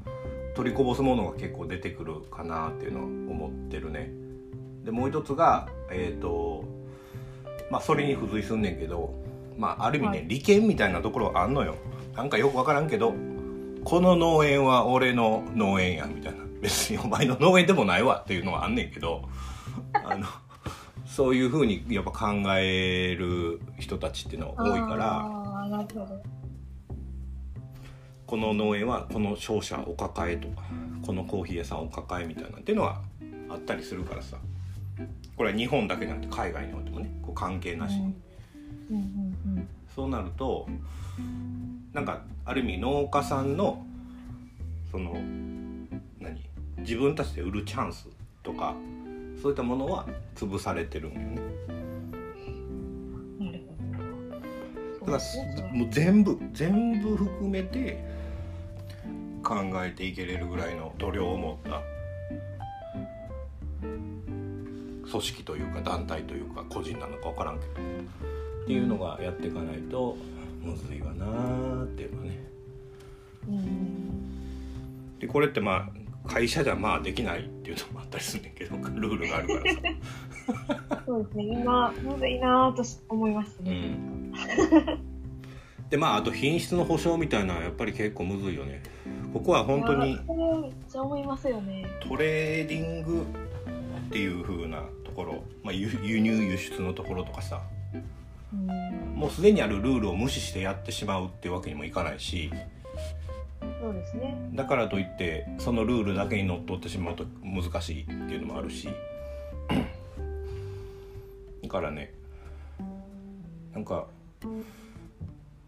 取りこぼすものが結構出てくるかなっていうのは思ってるね。でもう一つがえっ、とまあそれに付随すんねんけどまあある意味ね、はい利権みたいなところがあんのよ。なんかよくわからんけどこの農園は俺の農園やみたいな別にお前の農園でもないわっていうのはあんねんけどあのそういうふうにやっぱ考える人たちっていうのは多いから。この農園はこの商社お抱えとかこのコーヒー屋さんお抱えみたいなっていうのはあったりするからさこれは日本だけじゃなくて海外においてもねこう関係なしに、そうなるとなんかある意味農家さんのその何自分たちで売るチャンスとかそういったものは潰されてるんよね。だからもう全部全部含めて考えていけれるぐらいの度量を持った組織というか団体というか個人なのか分からんけど。っていうのがやっていかないとむずいわなーっていうのはね。うん。でこれってまあ会社じゃまあできないっていうのもあったりするんだけど [LAUGHS] ルールがあるからさ。そうですね。今むずいなぁと思いましたうね、ん。でまああと品質の保証みたいなやっぱり結構むずいよね。ここは本当に思いますよね。トレーディングっていう風なところ、まあ、輸輸入輸出のところとかさ。うん。もうすでにあるルールを無視してやってしまうっていうわけにもいかないしそうですね。だからといってそのルールだけにのっとってしまうと難しいっていうのもあるし。[CLEARS THROAT] だからねなんか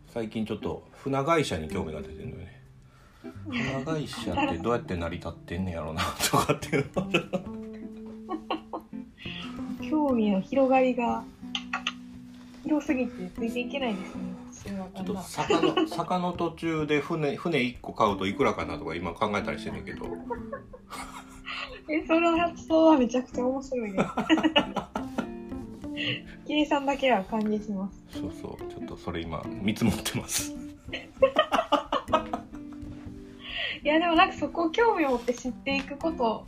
最近ちょっと船会社に興味が出てるのよね。船会社ってどうやって成り立ってんねやろなとかっていう [LAUGHS] 興味の広がりが広すぎてついていけないですねちょっと坂の坂の途中で船船1個買うといくらかなとか今考えたりしてんねんけど。[LAUGHS] えその発想はめちゃくちゃ面白いね。計算だけは歓迎します。そうそう。ちょっとそれ今見積もってます。[LAUGHS] いやでもなんかそこを興味を持って知っていくこと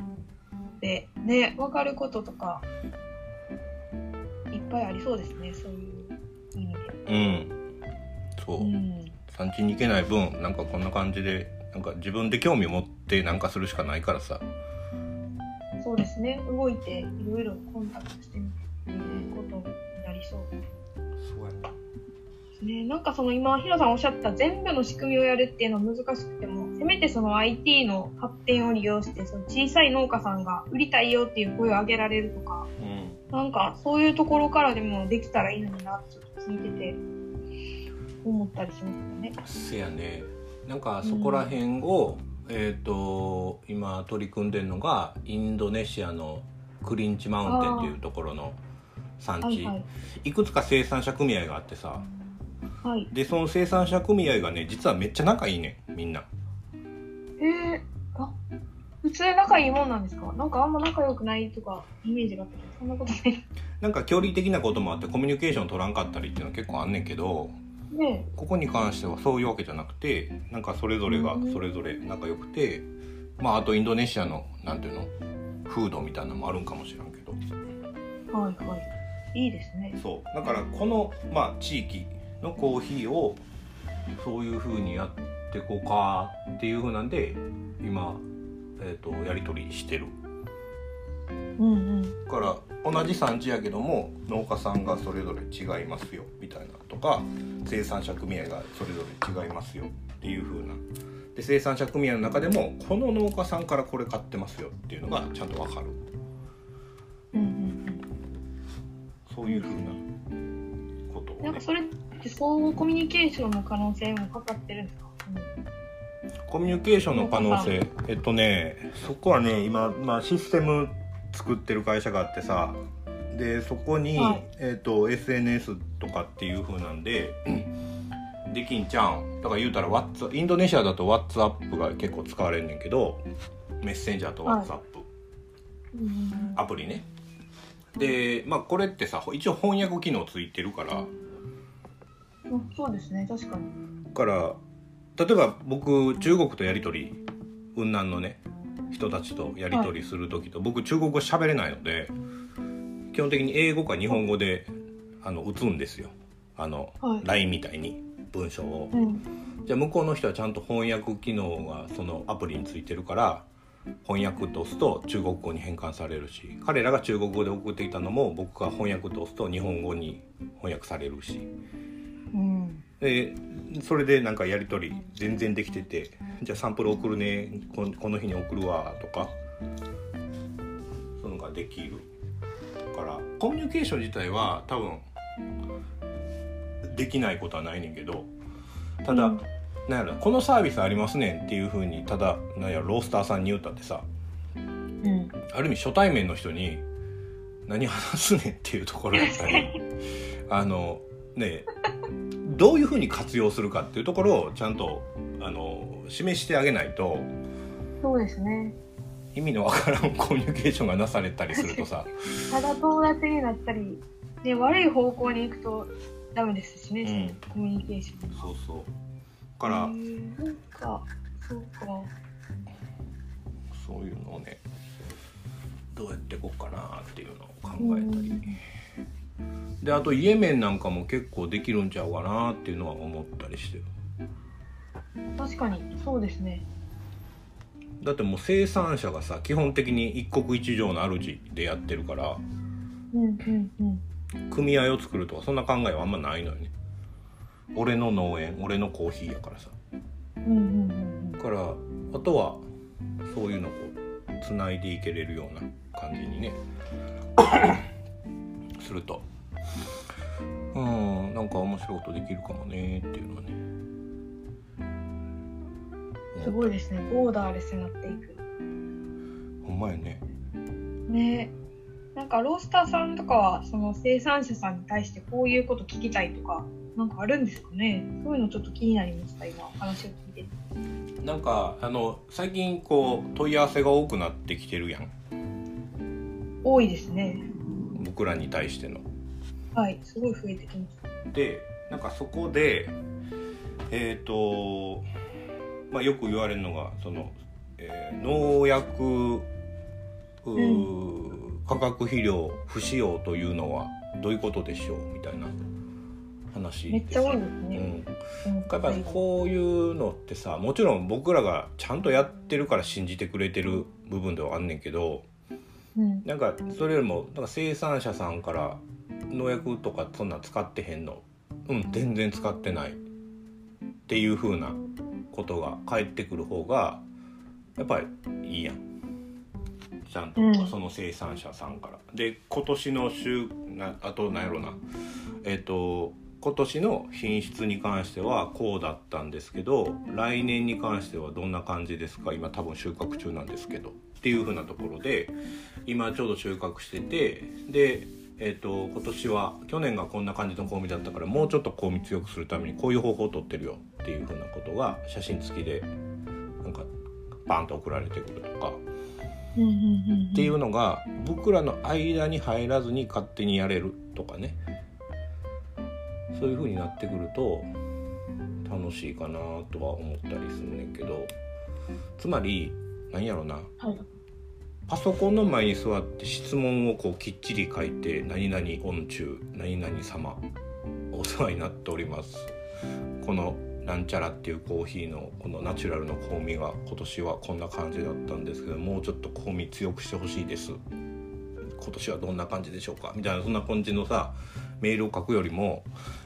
でね分かることとかいっぱいありそうですね。そういう意味で。うんそう、うん。産地に行けない分なんかこんな感じでなんか自分で興味を持ってなんかするしかないからさ。そうですね。動いていろいろコンタクトしてみていうことになりそう。そうやですねなんかその今ヒロさんおっしゃった全部の仕組みをやるっていうのは難しくてもせめてその IT の発展を利用してその小さい農家さんが売りたいよっていう声を上げられるとかうん。なんかそういうところからでもできたらいいのになってちょっと聞いてて思ったりしますよね。せやね。なんかそこら辺を、えっ、と今取り組んでるのがインドネシアのクリンチマウンテンっていうところの産地、はいはい。いくつか生産者組合があってさ。はい。でその生産者組合がね実はめっちゃ仲いいねんみんな。えー、あ普通仲いいもんなんですか？なんかあんま仲良くないとかイメージがあったけどそんなことない。なんか距離的なこともあってコミュニケーション取らんかったりっていうのは結構あんねんけどねここに関してはそういうわけじゃなくてなんかそれぞれがうんそれぞれ仲良くて、まああとインドネシアのなんていうの？風土みたいなのもあるんかもしれんけどえはいはい。いいですね。そうだからこの、まあ、地域のコーヒーをそういう風にやっていこうかっていう風なんで今、えー、とやり取りしてるうんうん。だから同じ産地やけども農家さんがそれぞれ違いますよみたいなとか生産者組合がそれぞれ違いますよっていう風な。で生産者組合の中でもこの農家さんからこれ買ってますよっていうのがちゃんと分かる。うんうんそういう風なことうん。なをねんかそれって相互コミュニケーションの可能性もかかってるんですか、コミュニケーションの可能性。えっとねそこはね今、まあ、システム作ってる会社があってさでそこに、はい。えっと SNS とかっていう風なんで [CLEARS THROAT] できんちゃうんだから言うたら Whats インドネシアだと WhatsApp が結構使われんねんけどメッセンジャーと WhatsApp、うん。うんアプリね。でまあこれってさ一応翻訳機能ついてるから。うん、そうですね確かに。だから例えば僕中国とやり取り雲南のね人たちとやり取りする時と、僕中国語喋れないので基本的に英語か日本語であの打つんですよ。あの、はい。LINE みたいに文章を。うん。じゃあ向こうの人はちゃんと翻訳機能がそのアプリについてるから翻訳と押すと中国語に変換されるし彼らが中国語で送ってきたのも僕が翻訳と押すと日本語に翻訳されるしうんでそれでなんかやり取り全然できててじゃあサンプル送るねここの日に送るわとかそういうのができるからコミュニケーション自体は多分できないことはないねんけどただ、うんなんやろこのサービスありますねんっていうふうにただなんやろロースターさんに言ったってさうん。ある意味初対面の人に何話すねんっていうところだったり [LAUGHS] あのねどういうふうに活用するかっていうところをちゃんとあの示してあげないとそうですね。意味のわからんコミュニケーションがなされたりするとさ [LAUGHS] ただ友達になったり、で、悪い方向に行くとダメですしね、うんコミュニケーション。そうそうだからなんか、そうか。そういうのをねどうやっていこうかなっていうのを考うえたりんであとイエメンなんかも結構できるんちゃうかなっていうのは思ったりしてる。確かに、そうですね。だってもう生産者がさ基本的に一国一城の主でやってるからうんうんうん。組合を作るとかそんな考えはあんまないのよね。俺の農園俺のコーヒーやからさ。うんうんうんだからあとはそういうのをつないでいけれるような感じにね [LAUGHS] するとうんなんか面白いことできるかもねっていうのはね。うん。すごいですね。ボーダーレスになっていく。ほんまやね。ね。なんかロースターさんとかはその生産者さんに対してこういうこと聞きたいとかなんかあるんですかね。そういうのちょっと気になりました今。話を聞いてて。なんかあの最近こう問い合わせが多くなってきてるやん。多いですね。僕らに対してのはいすごい増えてきました。でなんかそこでえっ、とまあよく言われるのがその、えー農薬うー化学肥料不使用というのはどういうことでしょうみたいな話めっちゃ多いですうね、ん、やっぱりこういうのってさもちろん僕らがちゃんとやってるから信じてくれてる部分ではあんねんけどうん。なんかそれよりもなんか生産者さんから農薬とかそんなん使ってへんの？うん全然使ってない。っていう風なことが返ってくる方がやっぱりいいやん。ちゃんとうん。その生産者さんから。で今年の週なあと何やろな。えっ、と今年の品質に関してはこうだったんですけど来年に関してはどんな感じですか？今多分収穫中なんですけど。っていう風なところで今ちょうど収穫しててで、えー、と今年は去年がこんな感じの香味だったからもうちょっと香味強くするためにこういう方法をとってるよっていう風なことが写真付きでなんかバンと送られてくるとかっていうのが僕らの間に入らずに勝手にやれるとかね。そういう風になってくると楽しいかなとは思ったりするねんけど。つまり何やろな。はい。パソコンの前に座って質問をこうきっちり書いて「何々音中何々様お世話になっております」このなんちゃらっていうコーヒーのこのナチュラルの香味が今年はこんな感じだったんですけどもうちょっと香味強くしてほしいです。今年はどんな感じでしょうか？みたいなそんな感じのさメールを書くよりも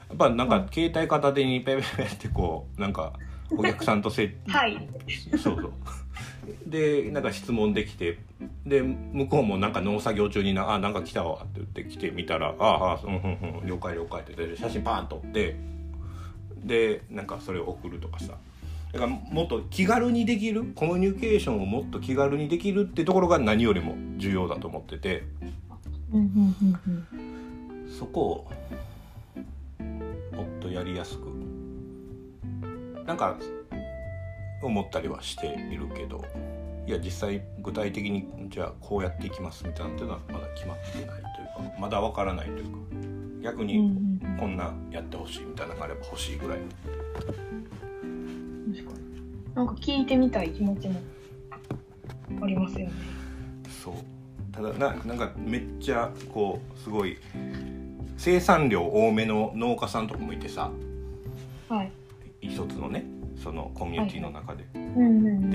やっぱなんか携帯片手にペペペってこうなんかお客さんとせはい。そうそう。でなんか質問できてで向こうもなんか農作業中にな「あなんか来たわ」って言って来てみたら「ああうんうんうん了解了解」って言って写真パーン撮ってでなんかそれを送るとかさ。だからもっと気軽にできるコミュニケーションをもっと気軽にできるってところが何よりも重要だと思ってて。うんうんうんうん。そこをもっとやりやすくなんか思ったりはしているけどいや実際具体的にじゃあこうやっていきますみたいなのっていうのはまだ決まってないというかまだわからないというか逆にこんなやってほしいみたいなのがあれば欲しいぐらい。確かに。なんか聞いてみたい気持ちもありますよね。そう。ただななんかめっちゃこうすごい生産量多めの農家さんとかもいてさ。はい一つのねそのコミュニティの中で。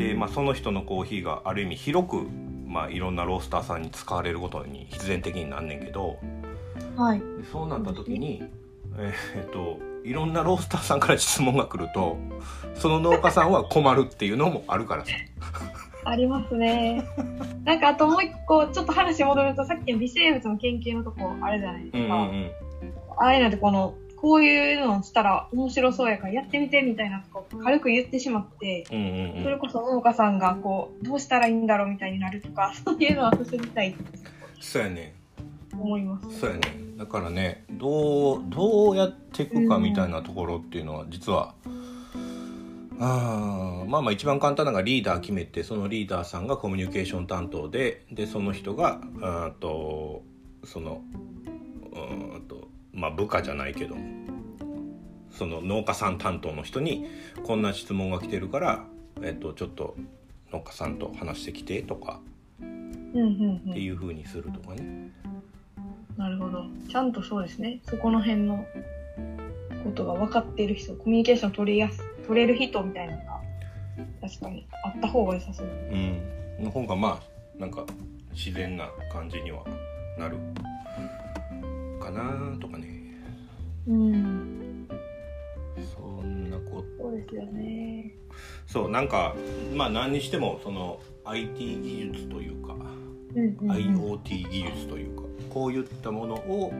で、まあ、その人のコーヒーがある意味広く、まあ、いろんなロースターさんに使われることに必然的になんねんけどはいでそうなった時に、えーえっといろんなロースターさんから質問が来るとその農家さんは困るっていうのもあるからさありますね。なんかあともう一個、ちょっと話戻ると、さっきの微生物の研究のとこあるじゃないですか。うんうんうんああいうのでこの、こういうのをしたら面白そうやからやってみてみたいなとこ軽く言ってしまって、うんうんうん。それこそ農家さんがこう、どうしたらいいんだろうみたいになるとか、そういうのは進みたいそうやね思います。そうやね。だからねどうどうやっていくかみたいなところっていうのは実は、あーまあまあ一番簡単なのがリーダー決めてそのリーダーさんがコミュニケーション担当ででその人がとそのまあ部下じゃないけどその農家さん担当の人にこんな質問が来てるから、えっと、ちょっと農家さんと話してきてとか。っていう風にするとかね。なるほど。ちゃんとそうですね。そこの辺のことが分かっている人、コミュニケーション取りやす、取れる人みたいなのが、確かにあった方が良さそう。うん、の方がまあなんか自然な感じにはなるかなとかねうん。そんなこそうですよね。そうなんかまあ何にしてもその IT 技術というか、うんうん、うん。IoT 技術というかこういったものを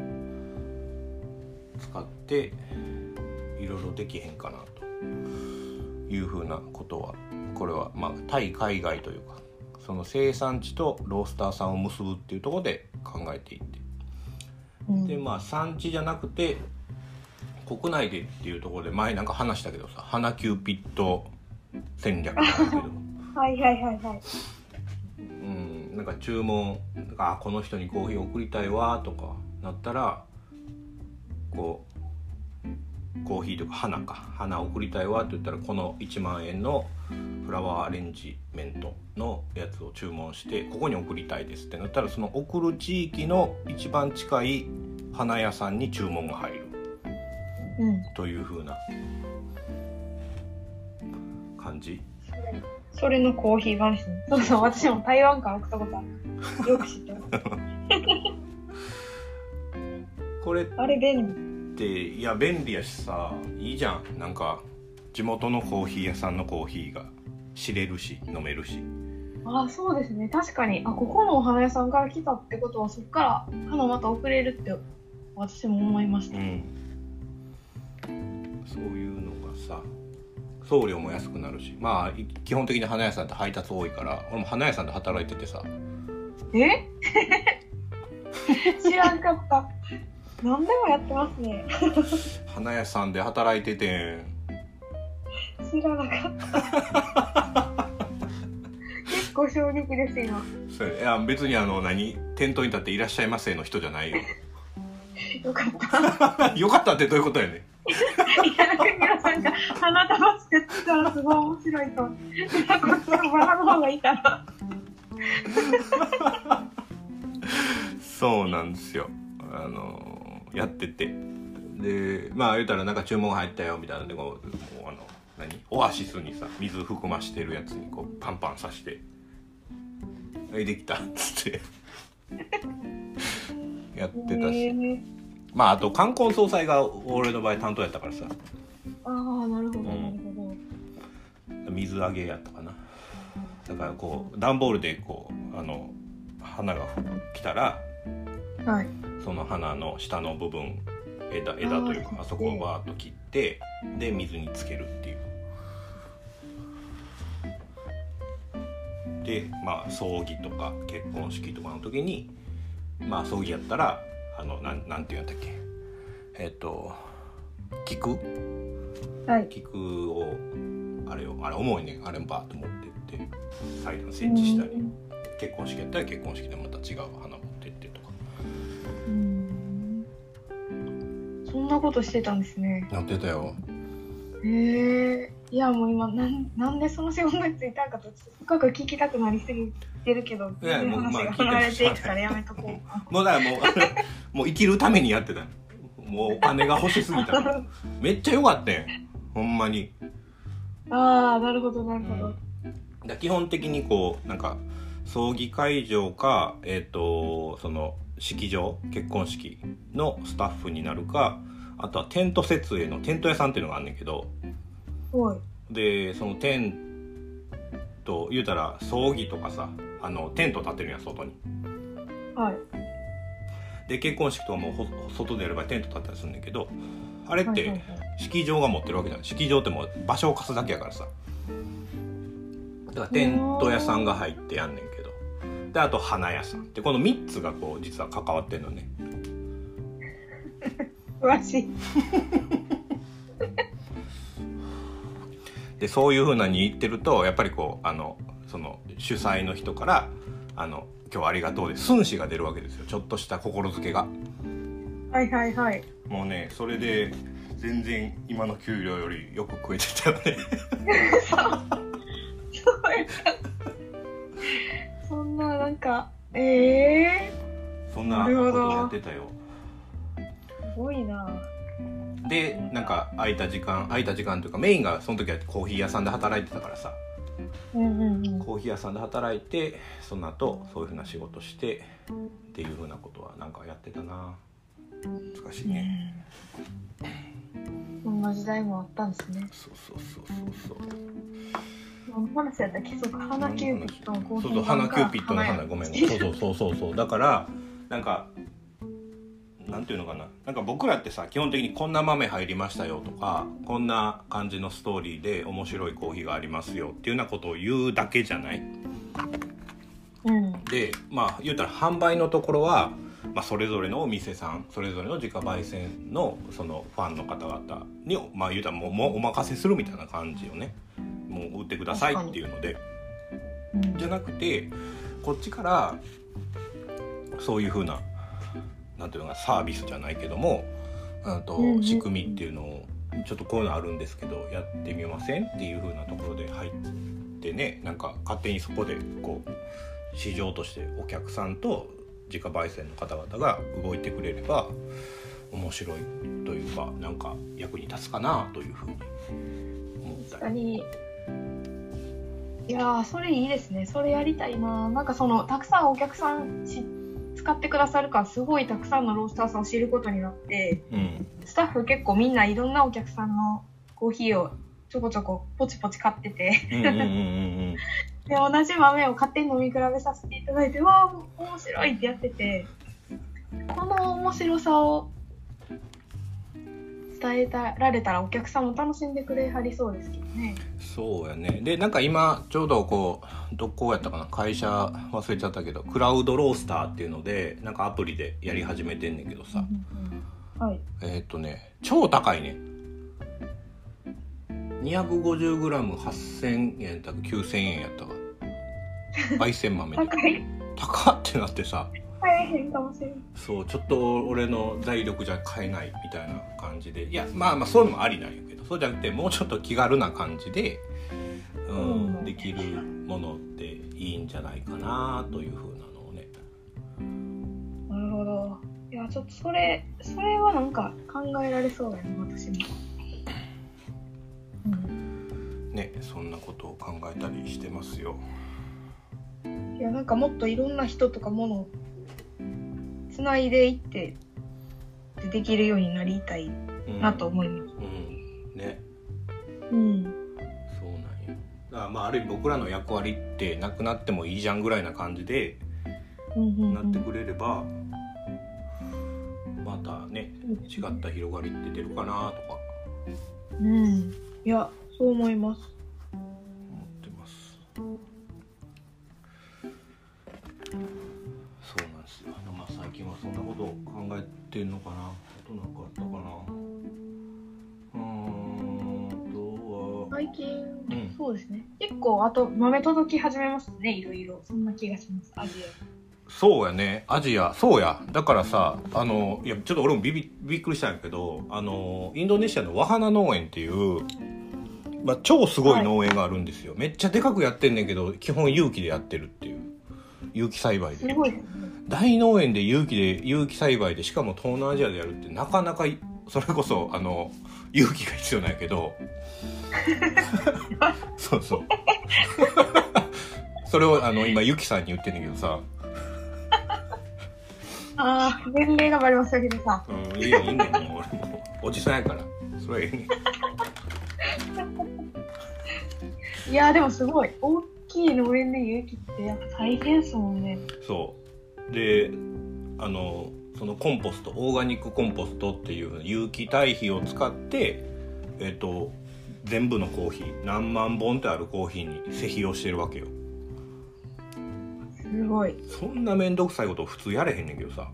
使っていろいろできへんかなというふうなことはこれはまあ対海外というかその生産地とロースターさんを結ぶっていうところで考えていってうんでまあ産地じゃなくて国内でっていうところで前なんか話したけどさ花キューピット戦略なんだけど。[LAUGHS] はいはいはいはい。うん、なんか注文あこの人にコーヒー送りたいわとかなったらこうコーヒーとか花か花送りたいわって言ったらこの1万円のフラワーアレンジメントのやつを注文してここに送りたいですってなったらその送る地域の一番近い花屋さんに注文が入るうん。という風な感じそれのコーヒー話ね。そうそう、私も台湾から送ったことある。よく知ってます。[LAUGHS] これあれ便利。っていや便利やしさいいじゃんなんか地元のコーヒー屋さんのコーヒーが知れるし飲めるしあそうですね。確かに。あ、ここのお花屋さんから来たってことは、そこから花また送れるって、私も思いました。うんそういうのがさ送料も安くなるしまあい基本的に花屋さんって配達多いから俺も花屋さんで働いててさえ？[LAUGHS] 知らんかった。何でもやってますね。花屋さんで働いてて知らなかった。結構衝撃です、今。それいや別にあの何？店頭に立って「いらっしゃいませ」の人じゃないよよかった。[LAUGHS] よかったってどういうことやねんいや、なんか皆さんが花束作ってたらすごい面白いと。こっちのバラの方がいいかな。[LAUGHS] そうなんですよあのやってて。でまあ言うたらなんか注文入ったよみたいなのでこうもうあの何？オアシスにさ水含ましてるやつにこうパンパンさして「はいできた」っつって。[LAUGHS] やってたし、まああと冠婚葬祭が俺の場合担当やったからさ。ああ、なるほど、なるほど。水揚げやったかな。だからこう段ボールでこうあの花が来たらはい。その花の下の部分枝枝というかあそこをバーッと切ってで水につけるっていう。でまあ葬儀とか結婚式とかの時にまあ葬儀やったらあのなんなんていうんだっけ。えっ、と菊？はい。菊をあれをあれ重いね。あれもバーッと持ってって祭壇設置したり。うん。結婚式やったら結婚式でまた違う花持そんなことしてたんですね。なってたよへえ。いや、もう今、なん、なんでその仕事についたんかと、深く聞きたくなりすぎてるけど、いやそういうもうまあ話が離れていくからやめとこうか。[LAUGHS] もうだからもう [LAUGHS] もう生きるためにやってたもうお金が欲しすぎたから [LAUGHS] めっちゃ良かったよほんまにああ、なるほど、なるほど。だ基本的にこうなんか葬儀会場かえっ、とその式場結婚式のスタッフになるかあとはテント設営のテント屋さんっていうのがあんねんけどはい。でそのテント言うたら葬儀とかさあのテント立てるんや外にはい。で結婚式とかもほ外でやる場合テント立ったりするんだけどあれって式場が持ってるわけじゃない式場ってもう場所を貸すだけやからさだからテント屋さんが入ってやんねんけどであと花屋さんでこの3つがこう実は関わってんのね [LAUGHS] 詳しい。でそういうふうなに言ってるとやっぱりこうあのその主催の人から「あの今日はありがとう」で寸志が出るわけですよちょっとした心づけがはいはいはい。もうねそれで全然今の給料よりよく食えてたよね [LAUGHS] そうやった。そんな、なんか、ええそんなことをやってたよ。ー、すごいな。でなんか空いた時間空いた時間というかメインがその時はコーヒー屋さんで働いてたからさ。うんうんうん。コーヒー屋さんで働いてその後そういうふうな仕事してっていうふうなことはなんかやってたな。難しいね、そんな時代もあったんですね。そうそうそうそうそうそう、そうそう花キューピッドの花ごめんそうそうそうそうそうだからなんかなんていうのかななんか僕らってさ基本的にこんな豆入りましたよとかこんな感じのストーリーで面白いコーヒーがありますよっていうようなことを言うだけじゃないうん。でまあ言うたら販売のところは、まあ、それぞれのお店さんそれぞれの自家焙煎のそのファンの方々にまあ言うたらもうもうお任せするみたいな感じをねもう売ってくださいっていうので。うんじゃなくてこっちからそういう風ななんていうのかなサービスじゃないけどもあと仕組みっていうのをちょっとこういうのあるんですけどやってみませんっていう風なところで入ってねなんか勝手にそこでこう市場としてお客さんと自家焙煎の方々が動いてくれれば面白いというかなんか役に立つかなというふうに思ったり。いやー、それいいですね。それやりたいな。なんかその、たくさんお客さんし使ってくださるから、すごいたくさんのロースターさんを知ることになって、うんスタッフ結構みんないろんなお客さんのコーヒーをちょこちょこポチポチ買ってて、で、同じ豆を勝手に飲み比べさせていただいて、わあ、面白いってやってて、この面白さを伝えたられたらお客さんも楽しんでくれはりそうですけどね。そうやね。でなんか今ちょうどこうどこやったかな会社忘れちゃったけどクラウドロースターっていうのでなんかアプリでやり始めてんねんけどさ、はい。えーっとね超高いね。250g8000 円だか9000円やったか。[LAUGHS] 焙煎豆で。高い？高ってなってさ大変かもしれない。そうちょっと俺の財力じゃ買えないみたいな感じでいやまあまあそういうのもありなんやけどそうじゃなくてもうちょっと気軽な感じで、うんうんできるものっていいんじゃないかなというふうなのをねなるほど。いや、ちょっとそれ、それはなんか考えられそうだよね、私も。うん。ねそんなことを考えたりしてますよ。いや、なんかもっといろんな人とかものをつないでいって、でできるようになりたいうんなと思います。うんねうん。そうなんよだからまあある意味僕らの役割ってなくなってもいいじゃんぐらいな感じでうんうんなってくれれば、またね違った広がりって出るかなとかうん。いや、そう思います。あと豆届き始めましたね、いろいろ。そんな気がします、アジそうやね。アジア。そうや。だからさあのいやちょっと俺もビビびっくりしたんやけどあのインドネシアのワハナ農園っていう、まあ、超すごい農園があるんですよ、めっちゃでかくやってんねんけど基本有機でやってるっていう。有機栽培ア。で。大農園で有機で有機栽培でしかも東南アジアでやるってなかなかいそれこそあの勇気が必要なんやけどそうそうそれをあの今ゆきさんに言ってんねんけどさああ、年齢がバレますよ、ヒデさうん、いいよ、いいねん、もう俺も。おじさんやから。それええねん。ん。いやー、でもすごい。大きい農園で有機ってやっぱ大変ですもんね。そう。で、あの、そのコンポスト、オーガニックコンポストっていう有機堆肥を使って、えっ、と、全部のコーヒー、何万本ってあるコーヒーに施肥をしてるわけよ。すごい。そんな面倒くさいこと普通やれへんねんけどさ。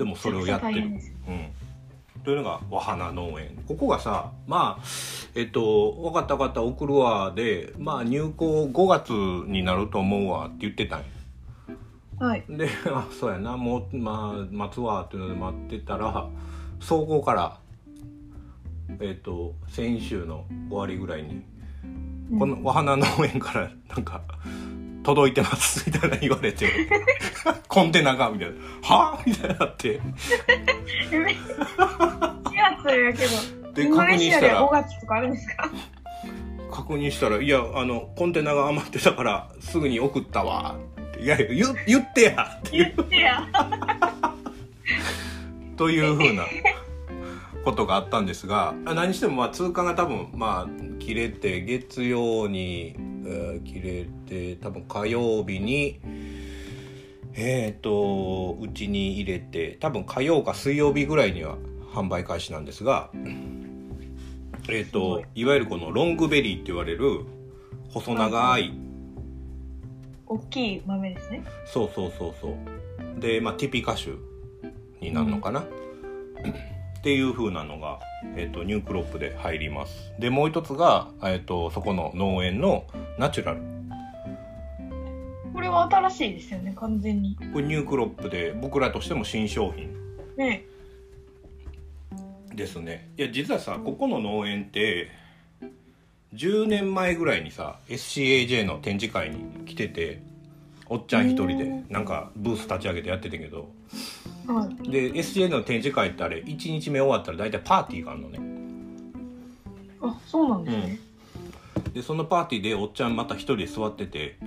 でもそれをやってるうん、というのが和花農園ここがさまあえっと「分かった分かった送るわ」でまあ入校5月になると思うわって言ってたんよはい。で「あそうやなもうまあ待つわ」っていうので待ってたら総合からえっと先週の終わりぐらいにうんこの和花農園からなんか「届いてます」みたいな言われて「[LAUGHS] コンテナが」みたいな「はあ?」みたいになって4月やけど、[LAUGHS] で確認し5たら月とかあるんですか確認したら「いやあのコンテナが余ってたからすぐに送ったわ」って「いやいや言言ってや」って言ってや。というふうなことがあったんですがあ何してもまあ通過が多分まあ切れて月曜に、えー切れて多分火曜日にえっ、とうちに入れて多分火曜か水曜日ぐらいには販売開始なんですがえっ、すごといわゆるこのロングベリーって言われる細長い大きい豆ですね。そうそうそうそうでまあティピカ種になるのかな、っていう風なのが、えっとニュークロップで入ります。でもう一つが、えっとそこの農園のナチュラル。これは新しいですよね、完全に。これニュークロップで僕らとしても新商品。ね。ですね。いや実はさここの農園って10年前ぐらいにさ SCAJ の展示会に来てておっちゃん一人でうんなんかブース立ち上げてやってたけどはい。で SCA の展示会ってあれ1日目終わったら大体パーティーがあるのねあ、そうなんですね。でそのパーティーでおっちゃんまた一人で座ってて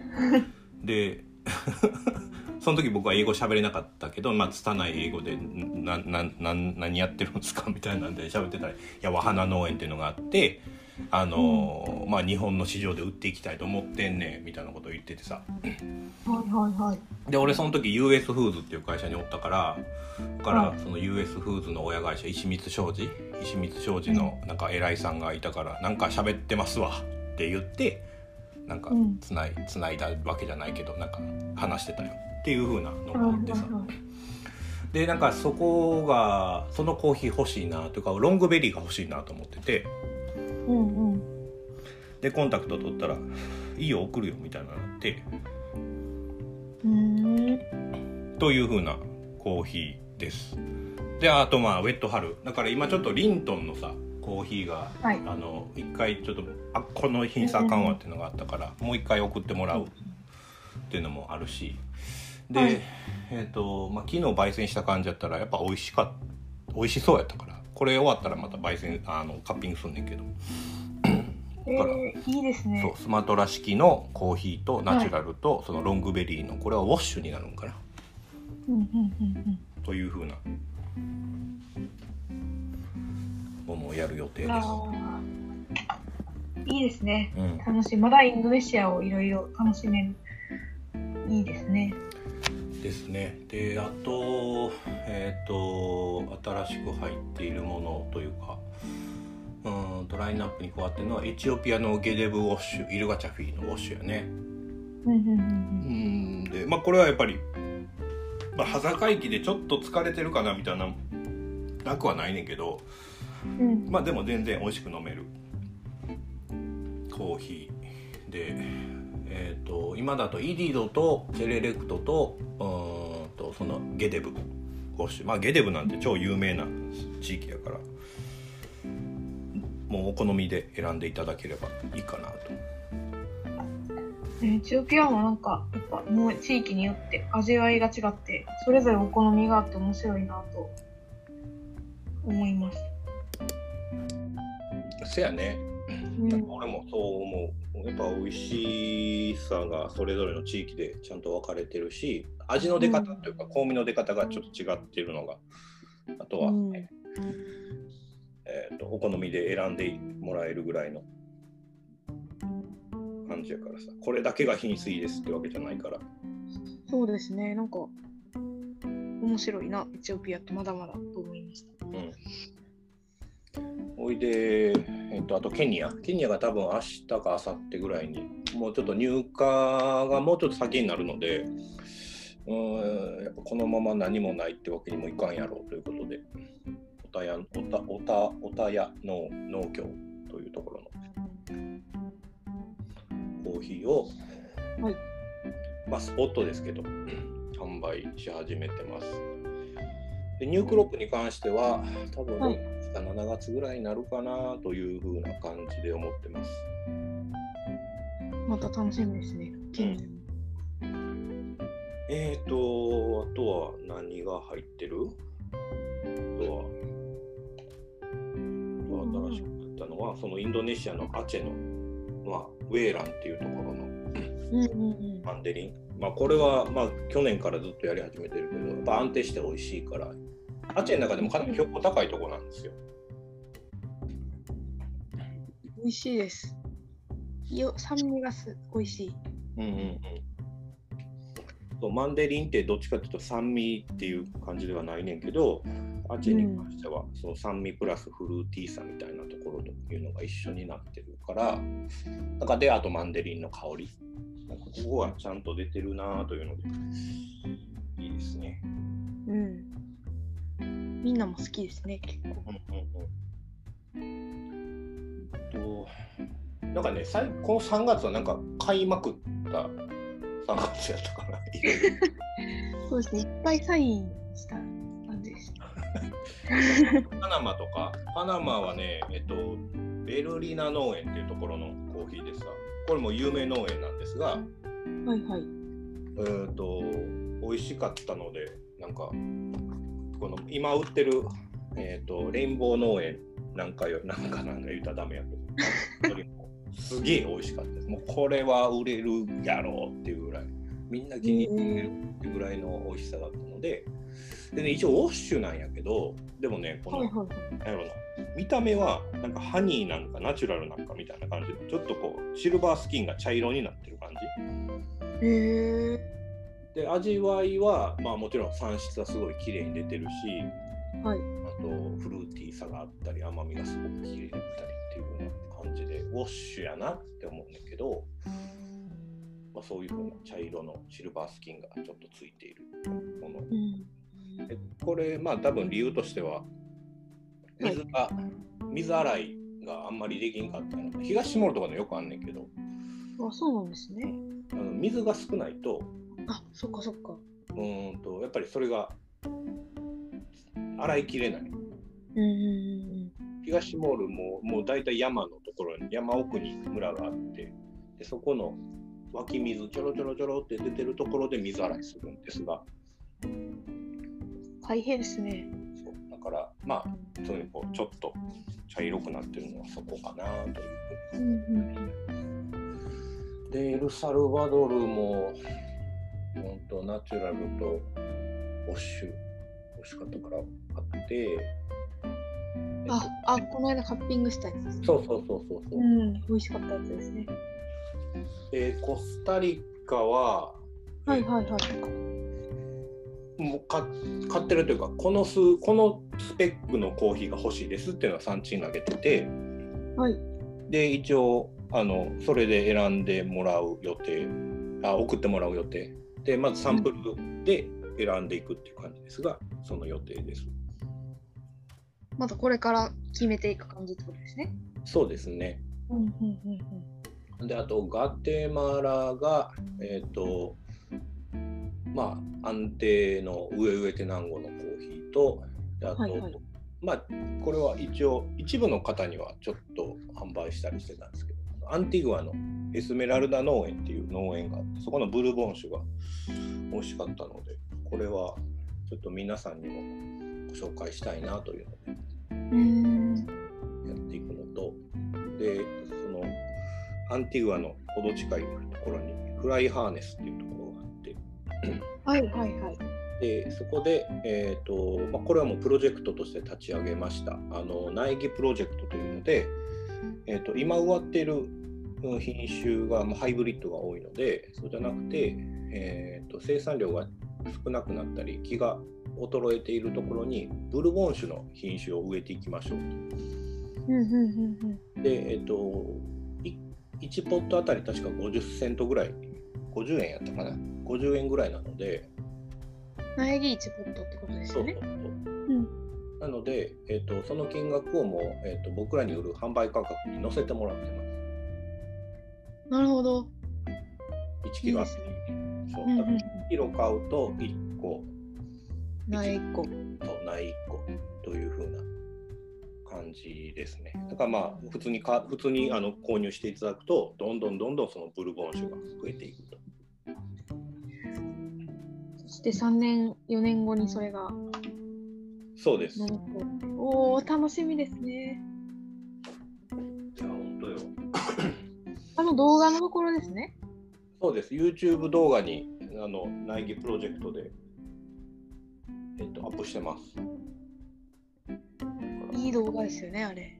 [LAUGHS] で [LAUGHS] その時僕は英語喋れなかったけど、まあ、拙い英語で「ななな何やってるんですか?」みたいなんで喋ってたら「いや和花農園っていうのがあってあのーまあ、日本の市場で売っていきたいと思ってんねん」みたいなことを言っててさ。はいはいはい。で俺その時 US フーズっていう会社におったからだからはい。その US フーズの親会社石光商事？石光商事のなんか偉いさんがいたから「なんか喋ってますわ」って言ってなんかうん。つないつないだわけじゃないけどなんか話してたよ。っていう風なのがあってさ。はい。でなんかそこがそのコーヒー欲しいなというかロングベリーが欲しいなと思っててうんうん。でコンタクト取ったら「いいよ送るよ」みたいなのがあってうー。ん。という風なコーヒーです。であとまあウェットハルだから今ちょっとリントンのさコーヒーが、はい。あの一回ちょっとあこの品質あかんわっていうのがあったから、もう一回送ってもらうっていうのもあるし。で、はい。えっ、と、まあ、昨日焙煎した感じやったらやっぱ美味しかっ美味しそうやったからこれ終わったらまた焙煎あのカッピングすんねんけど、えからー、いいですね。そうスマトラ式のコーヒーとナチュラルと、そのロングベリーのこれはウォッシュになるんかなうんうんうんというふうなものをやる予定うん。です。いいですね。うん、楽しい。まだインドネシアをいろいろ楽しめる。いいですね。ですね。であとえっ、と新しく入っているものというかうんとラインナップに加わってるのはエチオピアのゲデブウォッシュイルガチャフィーのウォッシュやね。うんうんうんうんでまあこれはやっぱり、まあ、端境期でちょっと疲れてるかなみたいななくはないねんけどうん。うん。まあでも全然美味しく飲めるコーヒーでえっ、と今だとイディドとセレレクトとうーんとそのゲデブ。まあゲデブなんて超有名な地域やから。もうお好みで選んでいただければいいかなと。エチオピアもなんか、やっぱもう地域によって味わいが違って、それぞれお好みがあって面白いなと思います。せやね。うん。俺もそう思う。やっぱ美味しさがそれぞれの地域でちゃんと分かれてるし味の出方というか香味の出方がちょっと違っているのがあとは、うん。えー、とお好みで選んでもらえるぐらいの感じやからさ。これだけが品質いいですってわけじゃないから。そうですね。なんか、面白いな、エチオピアってまだまだと思いました。うん。おいで、えっと、あとケニア。ケニアが多分明日か明後日ぐらいに、もうちょっと入荷がもうちょっと先になるので、うーん、やっぱこのまま何もないってわけにもいかんやろうということで、おたや、おた、おた、おたやの農協というところのコーヒーを、はいまあ、スポットですけど、販売し始めてます。でニュークロップに関しては、多分はい6月か7月ぐらいになるかなというふうな感じで思ってます。また楽しみですね。ケニえーと、あとは何が入ってる？あとは、あとは新しくなったのは、そのインドネシアのアチェの、まあ、ウェーランっていうところの。マンデリン。まあ、これは、まあ、去年からずっとやり始めてるけど、やっぱ安定して美味しいから、アチェの中でもかなり標高高いところなんですよ。美味しいです。よ酸味がす美味しい。うんうんうん。そうマンデリンってどっちかっていうと酸味っていう感じではないねんけど、アチェに関してはその酸味プラスフルーティーさみたいなところというのが一緒になってるから、なんかで、あとマンデリンの香り。なんかここがちゃんと出てるなというので、いいですね。うん。みんなも好きですね、結構。うんうんうん。と、なんかね、さいこの3月はなんか買いまくった3月やったかな。[LAUGHS] そうですね、いっぱいサインした感じです。パナマとか、パナマはね、えっと、ベルリナ農園っていうところのコーヒーでさ、これも有名農園なんですが、はいはい。えー、と美味しかったので、なんか、この今売ってる、えー、とレインボー農園なんかよ、なんかなんか言ったらダメやけど、[LAUGHS] すげえ美味しかったです。もうこれは売れるやろうっていうぐらい、みんな気に入ってるっていうぐらいの美味しさだったので、でね、一応ウォッシュなんやけど、でもね、この、はいはいやろな。見た目はなんかハニーなんかナチュラルなんかみたいな感じでちょっとこうシルバースキンが茶色になってる感じ。へえ。で味わいはまあもちろん産質はすごい綺麗に出てるしはい。あとフルーティーさがあったり甘みがすごく綺麗だったりっていう風な感じでウォッシュやなって思うんだけど、まあ、そういう風な茶色のシルバースキンがちょっとついているものうん。でこれまあ多分理由としては水が、水洗いがあんまりできんかったので東モールとかでよくあんねんけどあ、そうなんですね。あの水が少ないとあ、そっかそっか。うーんとやっぱりそれが洗いきれないうん東モールももう大体山のところに山奥に村があってでそこの湧き水ちょろちょろちょろって出てるところで水洗いするんですがうん。大変ですね。そうだからまあそういうこうちょっと茶色くなってるのはそこかなというふうにうんうんで、エルサルバドルも、本当ナチュラルとウォッシュ、美味しかったから買って、えっとあ、あ、この間カッピングしたやつですね。そうそうそうそうそう、うん、美味しかったやつですね。で、コスタリカは、はいはいはい。もうか買ってるというか、この数、このスペックのコーヒーが欲しいですっていうのは産地に投げてて、はい。で、一応、あの、それで選んでもらう予定、あ、送ってもらう予定。で、まずサンプルで選んでいくっていう感じですが、その予定です。またこれから決めていく感じってことですね。そうですね。うんうんうんで、あと、ガテマラが、えっ、と、まあ、安定の上上テナンゴのコーヒーと、であと、はいはいまあ、これは一応、一部の方にはちょっと販売したりしてたんですけど、アンティグアのエスメラルダ農園っていう農園があって、そこのブルボン酒が美味しかったので、これはちょっと皆さんにもご紹介したいなというので、うん。うーん。やっていくのと、で、そのアンティグアのほど近いところにフライハーネスっていうところがあって、はいはいはい。でそこで、えーとまあ、これはもうプロジェクトとして立ち上げました。あの苗木プロジェクトというので、えー、と今植わっているうん品種が、まあ、ハイブリッドが多いのでそうじゃなくて、えー、と生産量が少なくなったり木が衰えているところにブルボン種の品種を植えていきましょうと。で、えっ、とい1ポットあたり確か50セントぐらい50円やったかな50円ぐらいなのでうん。苗木1ポットってことですよね。そうそうそううん。なので、えっとその金額をもう、えっと僕らに売る販売価格に載せてもらってます。なるほど。1キロあたりね。そううんうんだから1キロ買うと1個苗1個。とない1個という風な感じですね。だからまあ普通にか普通にあの購入していただくとどんどんどんどんそのブルボン種が増えていくと。そして3年、4年後にそれがそうです。おお、楽しみですね。本当よ。あの動画のところですね。そうです。YouTube 動画にあの苗木プロジェクトでえっとアップしてます。いい動画ですよね、あれ。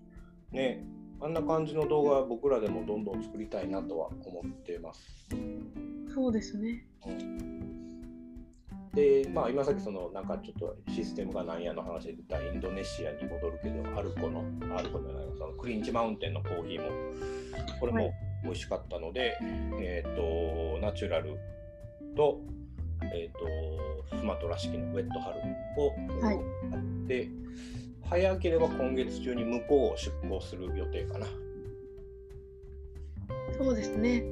ね、あんな感じの動画は僕らでもどんどん作りたいなとは思ってます。そうですね。で、まあ今さっきそのなんかちょっとシステムがなんやの話で出たインドネシアに戻るけど、アルコの、アルコじゃないそのクリンチマウンテンのコーヒーも、これもはい美味しかったので、えっ、と、ナチュラルと、えっ、と、スマトラ式のウェットハルをはい買って、早ければ今月中に向こうを出港する予定かな。そうですね。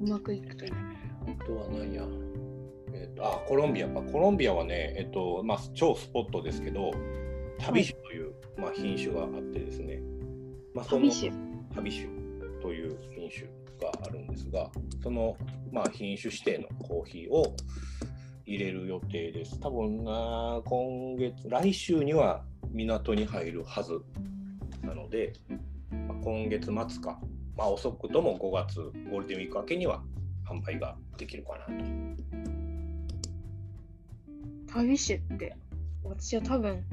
うまくいくといい。あとは何や、えっとあコロンビアかコロンビアはね、えっとまあ、超スポットですけど旅酒という、まあ、品種があってですね、まあ、その。旅酒という品種があるんですがその、まあ、品種指定のコーヒーを入れる予定です多分な今月来週には港に入るはずなので、まあ、今月末か、まあ、遅くとも5月ゴールデンウィーク明けには販売ができるかなと。旅酒って、私は多分、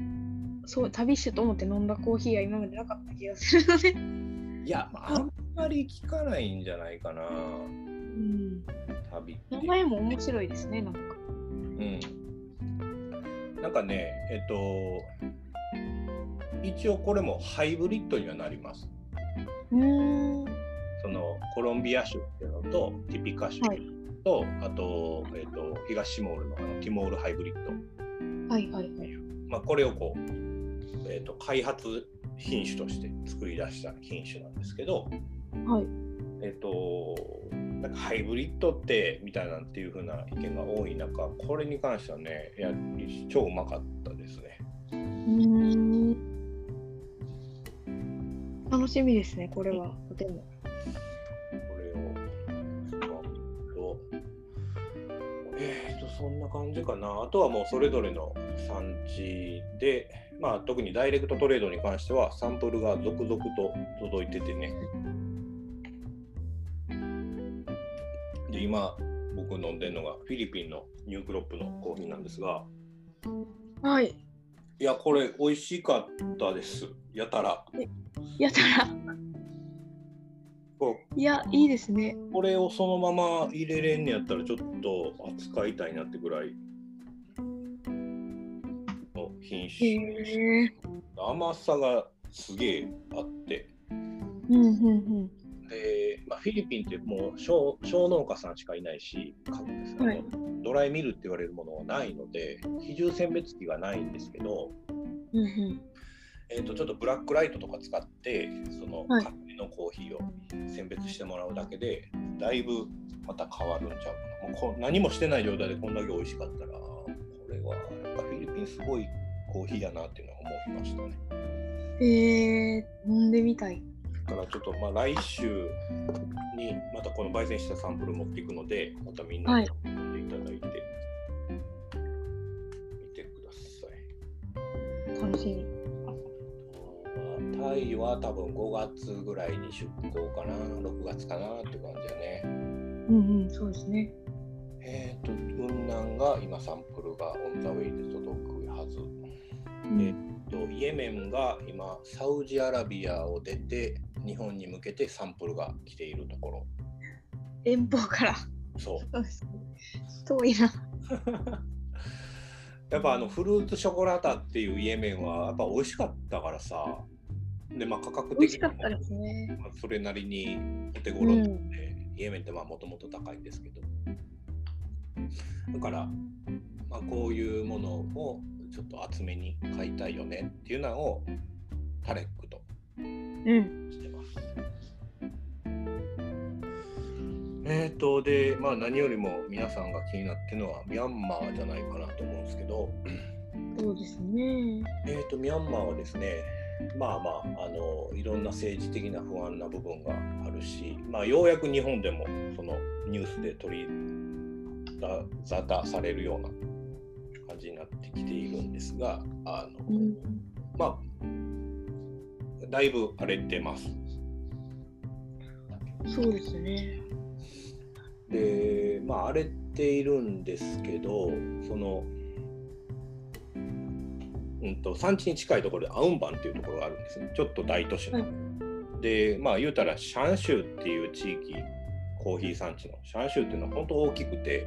そう、旅酒と思って飲んだコーヒーは今までなかった気がするので。いや、まああんまり聞かないんじゃないかな、うん。旅。名前も面白いですね、なんか。うん。なんかね、えっと、一応これもハイブリッドにはなります。うーん。そのコロンビア種っていうのと、ティピカ種はいと、あと、えっと、東ティモールのあのティモールハイブリッド。はいはいはい。まあ、これをこう、えっと、開発品種として作り出した品種なんですけど、はい。えっと、なんかハイブリッドってみたいなっていう風な意見が多い中、これに関してはね、いや超うまかったですね。うーん。楽しみですね、これは。とても。これを使うと、えっと、そんな感じかな。あとはもうそれぞれの産地で、まあ特にダイレクトトレードに関してはサンプルが続々と届いててね。で、今僕飲んでるのがフィリピンのニュークロップのコーヒーなんですが、はい。いや、これ美味しかったです。やたら。やったら。こいや、いいですね。これをそのまま入れれんねやったらちょっと扱いたいなってぐらいの品へ種甘さがすげえあって。うんうんうん。で、まあ、フィリピンってもう小小農家さんしかいないしはい。ドライミルって言われるものはないので比重選別機がないんですけど、うんうん。えー、とちょっとブラックライトとか使ってそのはい。カップのコーヒーを選別してもらうだけでだいぶまた変わるんちゃうかな。もうこ何もしてない状態でこんだけ美味しかったらこれはやっぱフィリピンすごいコーヒーやなっていうのは思いましたねへえ、飲んでみたい。だからちょっとまあ来週にまたこの焙煎したサンプル持っていくのでまたみんなに飲んでいただいて、見てください楽しみ。タイは多分5月ぐらいに出港かな、6月かなって感じだね。うんうん、そうですね。えっ、と雲南が今サンプルがオン・ザ・ウェイで届くはず。うんえっとイエメンが今サウジアラビアを出て日本に向けてサンプルが来ているところ。遠方から。そう。[LAUGHS] 遠いな。[LAUGHS] やっぱあのフルーツショコラタっていうイエメンはやっぱ美味しかったからさ。でまあ価格的にも。まあそれなりにお手頃で、イエメンってまあもともと高いんですけど。だから、まあ、こういうものをちょっと厚めに買いたいよねっていうのをタレックとうん。してます。えーとでまあ何よりも皆さんが気になってるのはミャンマーじゃないかなと思うんですけど、そうですね。えーとミャンマーはですねまあまああのいろんな政治的な不安な部分があるし、まあ、ようやく日本でもそのニュースで取り沙汰されるような感じになってきているんですがあの、うん。まあだいぶ荒れてます。そうですね。でまあ荒れているんですけどその、うん、と産地に近いところでアウンバンっていうところがあるんですねちょっと大都市の。はいでまあ言うたらシャン州っていう地域コーヒー産地のシャン州っていうのは本当大きくて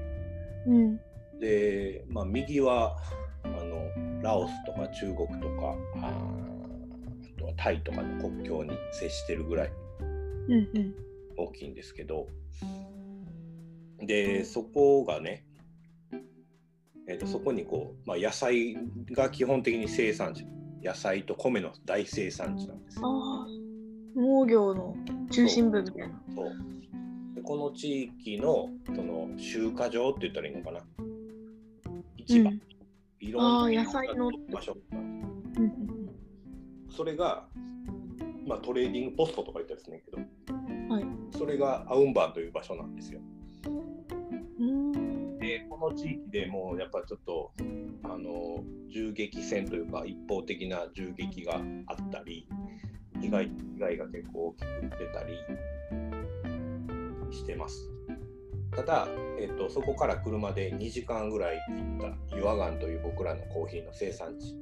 うん。で、まあ、右はあのラオスとか中国とかあーあとはタイとかの国境に接してるぐらいうんうん。大きいんですけどでそこがね、えー、とそこにこう、まあ、野菜が基本的に生産地野菜と米の大生産地なんですよ。農業の中心部みたいな。そうでこの地域のその集荷場って言ったらいいのかな市場、うんいろんな野菜の場所うんうんそれが、まあ、トレーディングポストとか言ったりするんだけどうん。はい。それがアウンバーという場所なんですよ。うん。でこの地域でもうやっぱちょっとあの銃撃戦というか一方的な銃撃があったり被害被害が結構大きく出たりしてます。ただ、えっとそこから車で2時間ぐらい行った岩岩という僕らのコーヒーの生産地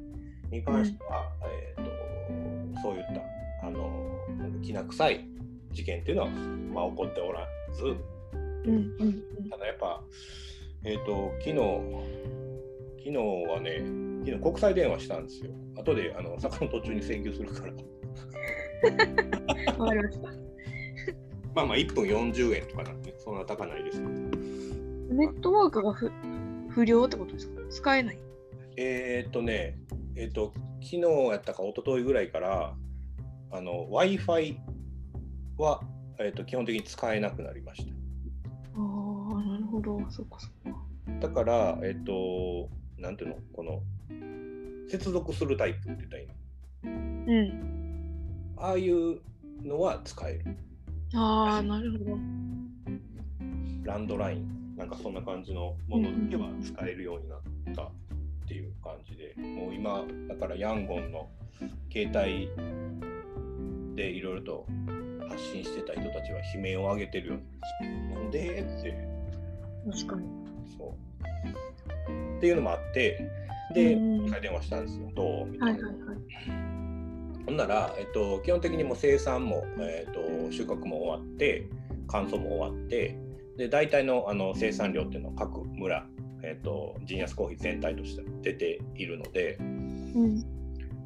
に関しては、えっとそういったあのきな臭い事件っていうのは、まあ、起こっておらずうんうんただやっぱ、えっ、と、昨日、昨日はね、昨日国際電話したんですよ。後で、あの、坂の途中に請求するから。うん。わかりました。まあまあ、1分40円とかなんで、そんな高ないですけど。ネットワークが不不良ってことですか？使えない？えっ、とね、えっ、と、昨日やったか一昨日ぐらいから、あの、Wi-Fi は、えっ、と、基本的に使えなくなりました。ああ、なるほど。そっかそっか。だから、えっ、と、なんていうの、この、接続するタイプって言ったらいいの？うん。ああいうのは使える。ああ、なるほど。ランドラインなんかそんな感じのものだけは使えるようになったっていう感じで、もう今だからヤンゴンの携帯でいろいろと発信してた人たちは悲鳴を上げてるよなんでって確かに。そうっていうのもあってでうん一回電話したんですよどう？みたいな。はいはいはい。ほんなら、えっと、基本的にもう生産も、えっと、収穫も終わって乾燥も終わってで大体のあの生産量っていうのは各村、えっと、ジンヤスコーヒー全体として出ているので、うん。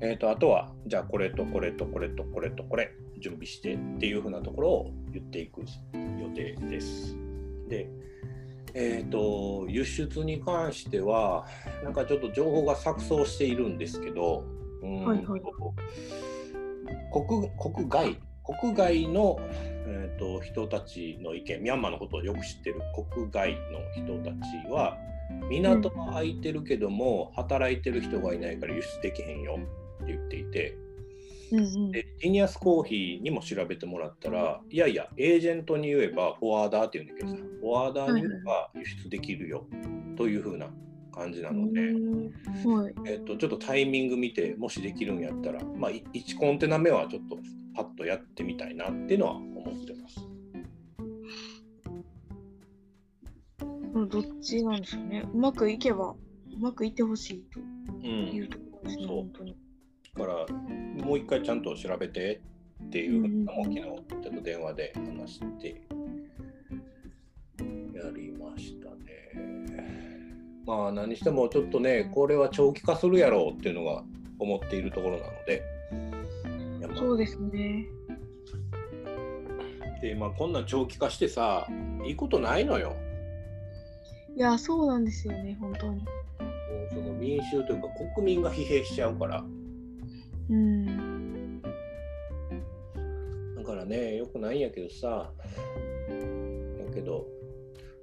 えっと、あとはじゃあこれとこれとこれとこれとこれ準備してっていうふうなところを言っていく予定です。でえっと輸出に関してはなんかちょっと情報が錯綜しているんですけど、うんはいはい国国外国外の、えー、と人たちの意見ミャンマーのことをよく知ってる国外の人たちは港は空いてるけども、働いてる人がいないから輸出できへんよって言っていてうんうん。でジニアスコーヒーにも調べてもらったらいやいやエージェントに言えばフォワーダーって言うんだけどさフォワーダーに言えば輸出できるよというふうな感じなので。うんはい。えっと、ちょっとタイミング見てもしできるんやったら、まあ、い1コンテナ目はちょっとパッとやってみたいなっていうのは思ってます。うんどっちなんでしょうね。うまくいけば、うまくいってほしいとういうんところですね、そう本当に。だからもう一回ちゃんと調べてっていうのも昨日ちょっと電話で話してやりましたね。まあ何してもちょっとねこれは長期化するやろうっていうのが思っているところなので。まあそうですね。でまあこんなん長期化してさいいことないのよ。いや、そうなんですよね、本当に。その民衆というか国民が疲弊しちゃうから。うん。だからね、よくないんやけどさ、やけど、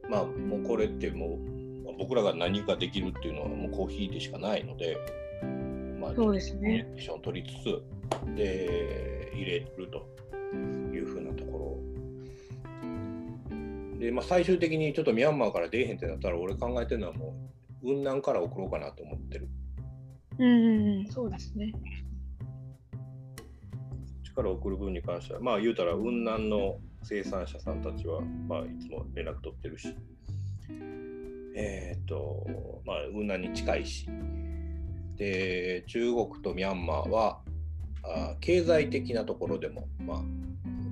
まあ、もうこれってもう、僕らが何かできるっていうのはもうコーヒーでしかないので、まあ、そうですねコミュニケーションを取りつつ、で、入れるというふうなところ。で、まあ、最終的にちょっとミャンマーから出えへんってなったら、俺考えてるのはもう、雲南から送ろうかなと思ってる。うんうんうん、そうですね。力を送る分に関しては、まあ言うたら雲南の生産者さんたちは、まあいつも連絡取ってるし、えっ、と、まあ雲南に近いし、で、中国とミャンマーは、あ経済的なところでも、まあ、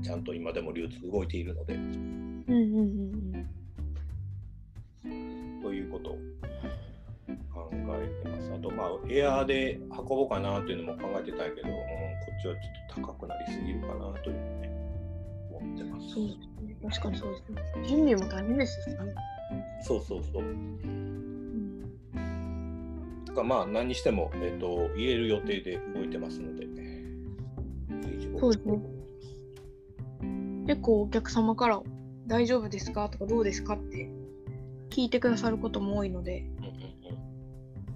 ちゃんと今でも流通動いているので、うんうんうんということを考えてます。あと、まあ、エアーで運ぼうかなというのも考えてたけど、うんこっちはちょっと高くなりすぎるかなというね、思ってます。確かにそうですね。準備も大変ですよね。そうそうそう。うん、とかまあ何にしても、えっと入れる予定で動いてますので、そうですね。結構お客様から大丈夫ですかとかどうですかって聞いてくださることも多いので、うんうん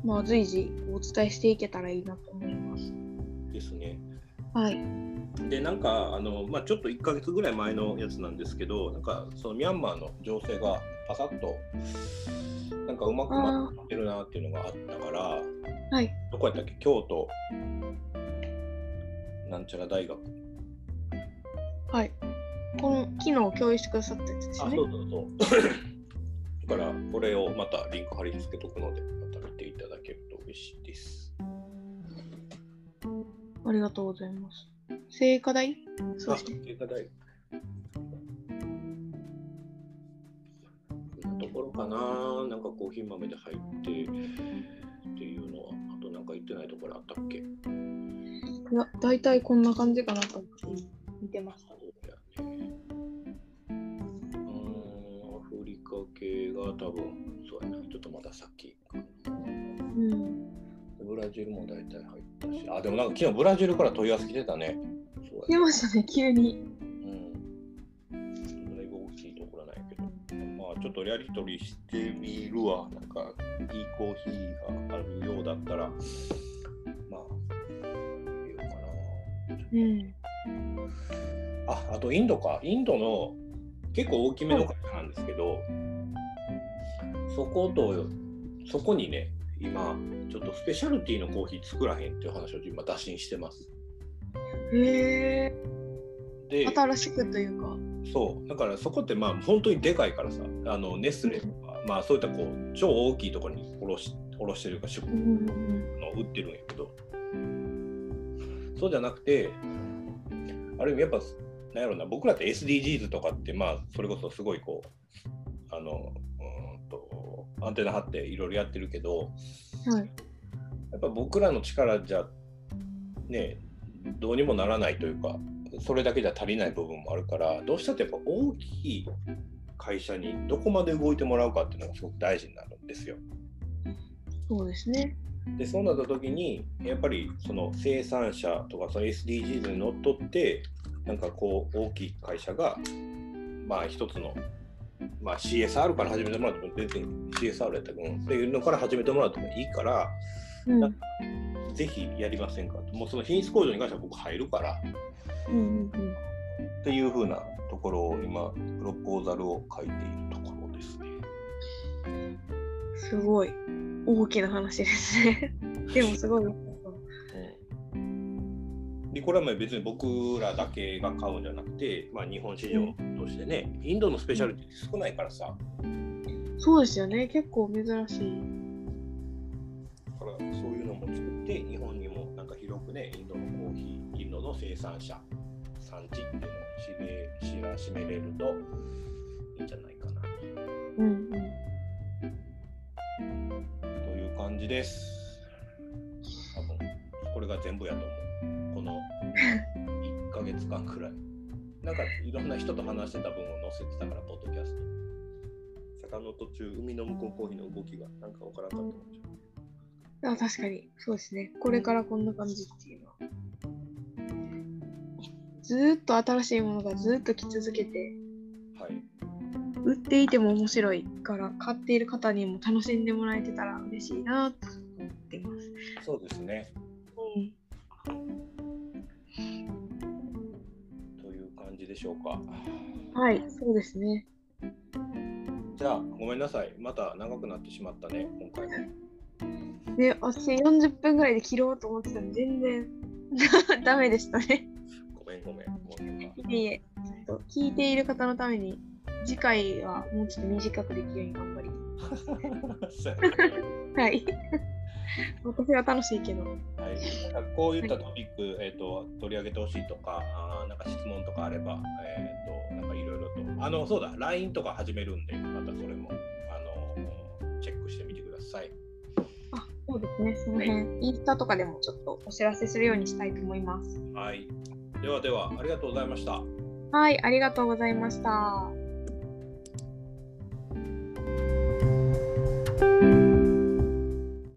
まあ随時お伝えしていけたらいいなと思います。うん、ですね。はい。でなんかあの、まあ、ちょっと1ヶ月ぐらい前のやつなんですけどなんかそのミャンマーの情勢がパサッとなんかうまくまってるなっていうのがあったからはい。どこやったっけ？京都なんちゃら大学はい。この昨日共有してくださったやつですよねあそ。うそうそう [COUGHS] だからこれをまたリンク貼り付けとくのでまた見ていただけると嬉しいですありがとうございます。聖火台？そうですね。あ、経過ところかな、なんかコーヒー豆で入ってっていうのは、あとなんか言ってないところあったっけ？いや、大体こんな感じかなと思って見てました。そうやね。うーん、アフリカ系が多分、そうやな、ちょっとまだ先かな。うん。ブラジルも大体入ったし、あ、でもなんか昨日ブラジルから問い合わせ来てたね。そうや出ましたね、急に。ちょっとやりとりしてみるわ。なんか、いいコーヒーがあるようだったら、まあ、言うかうん。な。あ、あとインドか。インドの結構大きめの会社なんですけど、そこと、そこにね、今、ちょっとスペシャルティーのコーヒー作らへんっていう話を今打診してます。へえ。で、新しくというか。そうだからそこってまあ本当にでかいからさあのネスレとか、まあそういったこう超大きいところに卸し卸してるか出の売ってるんやけどそうじゃなくてある意味やっぱなんやろな僕らって SDGs とかってまあそれこそすごいこうあのうーんとアンテナ張っていろいろやってるけどうん。はい。やっぱ僕らの力じゃねどうにもならないというかそれだけじゃ足りない部分もあるからどうしたってやっぱ大きい会社にどこまで動いてもらうかっていうのがすごく大事になるんですよ。そうですね。でそうなった時にやっぱりその生産者とかその SDGs にのっとってなんかこう大きい会社がまあ一つの、まあ、CSR から始めてもらっても全然 CSR やったら、うん、っていうのから始めてもらってもいいからうん。ぜひやりませんかともうその品質向上に関しては僕入るからうんうんうん。っていう風なところを今プロポーザルを書いているところですね。すごい大きな話ですね。でもすごい。うん、でこれはまあ別に僕らだけが買うんじゃなくて、まあ、日本市場としてね、インドのスペシャリティ少ないからさ、そうですよね。結構珍しい。だからそういうのも作って日本にもなんか広くねインドのコーヒーインドの生産者産地っていうのを知れ知らしめれるといいんじゃないかな。うんうん。という感じです。多分これが全部やと思う。この1ヶ月間くらい。[LAUGHS] なんかいろんな人と話してた分を載せてたからポッドキャスト。坂の途中海の向こうコーヒーの動きがなんかわからんかったあ確かに、そうですね。これからこんな感じっていうのは。ずーっと新しいものがずーっと来続けて、はい売っていても面白いから、買っている方にも楽しんでもらえてたら嬉しいなと思ってます。そうですねうん。という感じでしょうかはい、そうですね。じゃあごめんなさいまた長くなってしまったね今回もで、私40分ぐらいで切ろうと思ってたのに全然 [LAUGHS] ダメでしたね。ごめんごめんいえ聞いている方のために、次回はもうちょっと短くできるように頑張り。[LAUGHS] はい。私は楽しいけど。はい、なんかこういったトピック、えー、と取り上げてほしいとかあーなんか質問とかあれば、えー、となんかいろいろとあのそうだ LINE とか始めるんでまたそれもあのチェックしてみてください。あ、そうですね。その辺、インスタとかでもちょっとお知らせするようにしたいと思います。はい、ではではありがとうございました。はい、ありがとうございました。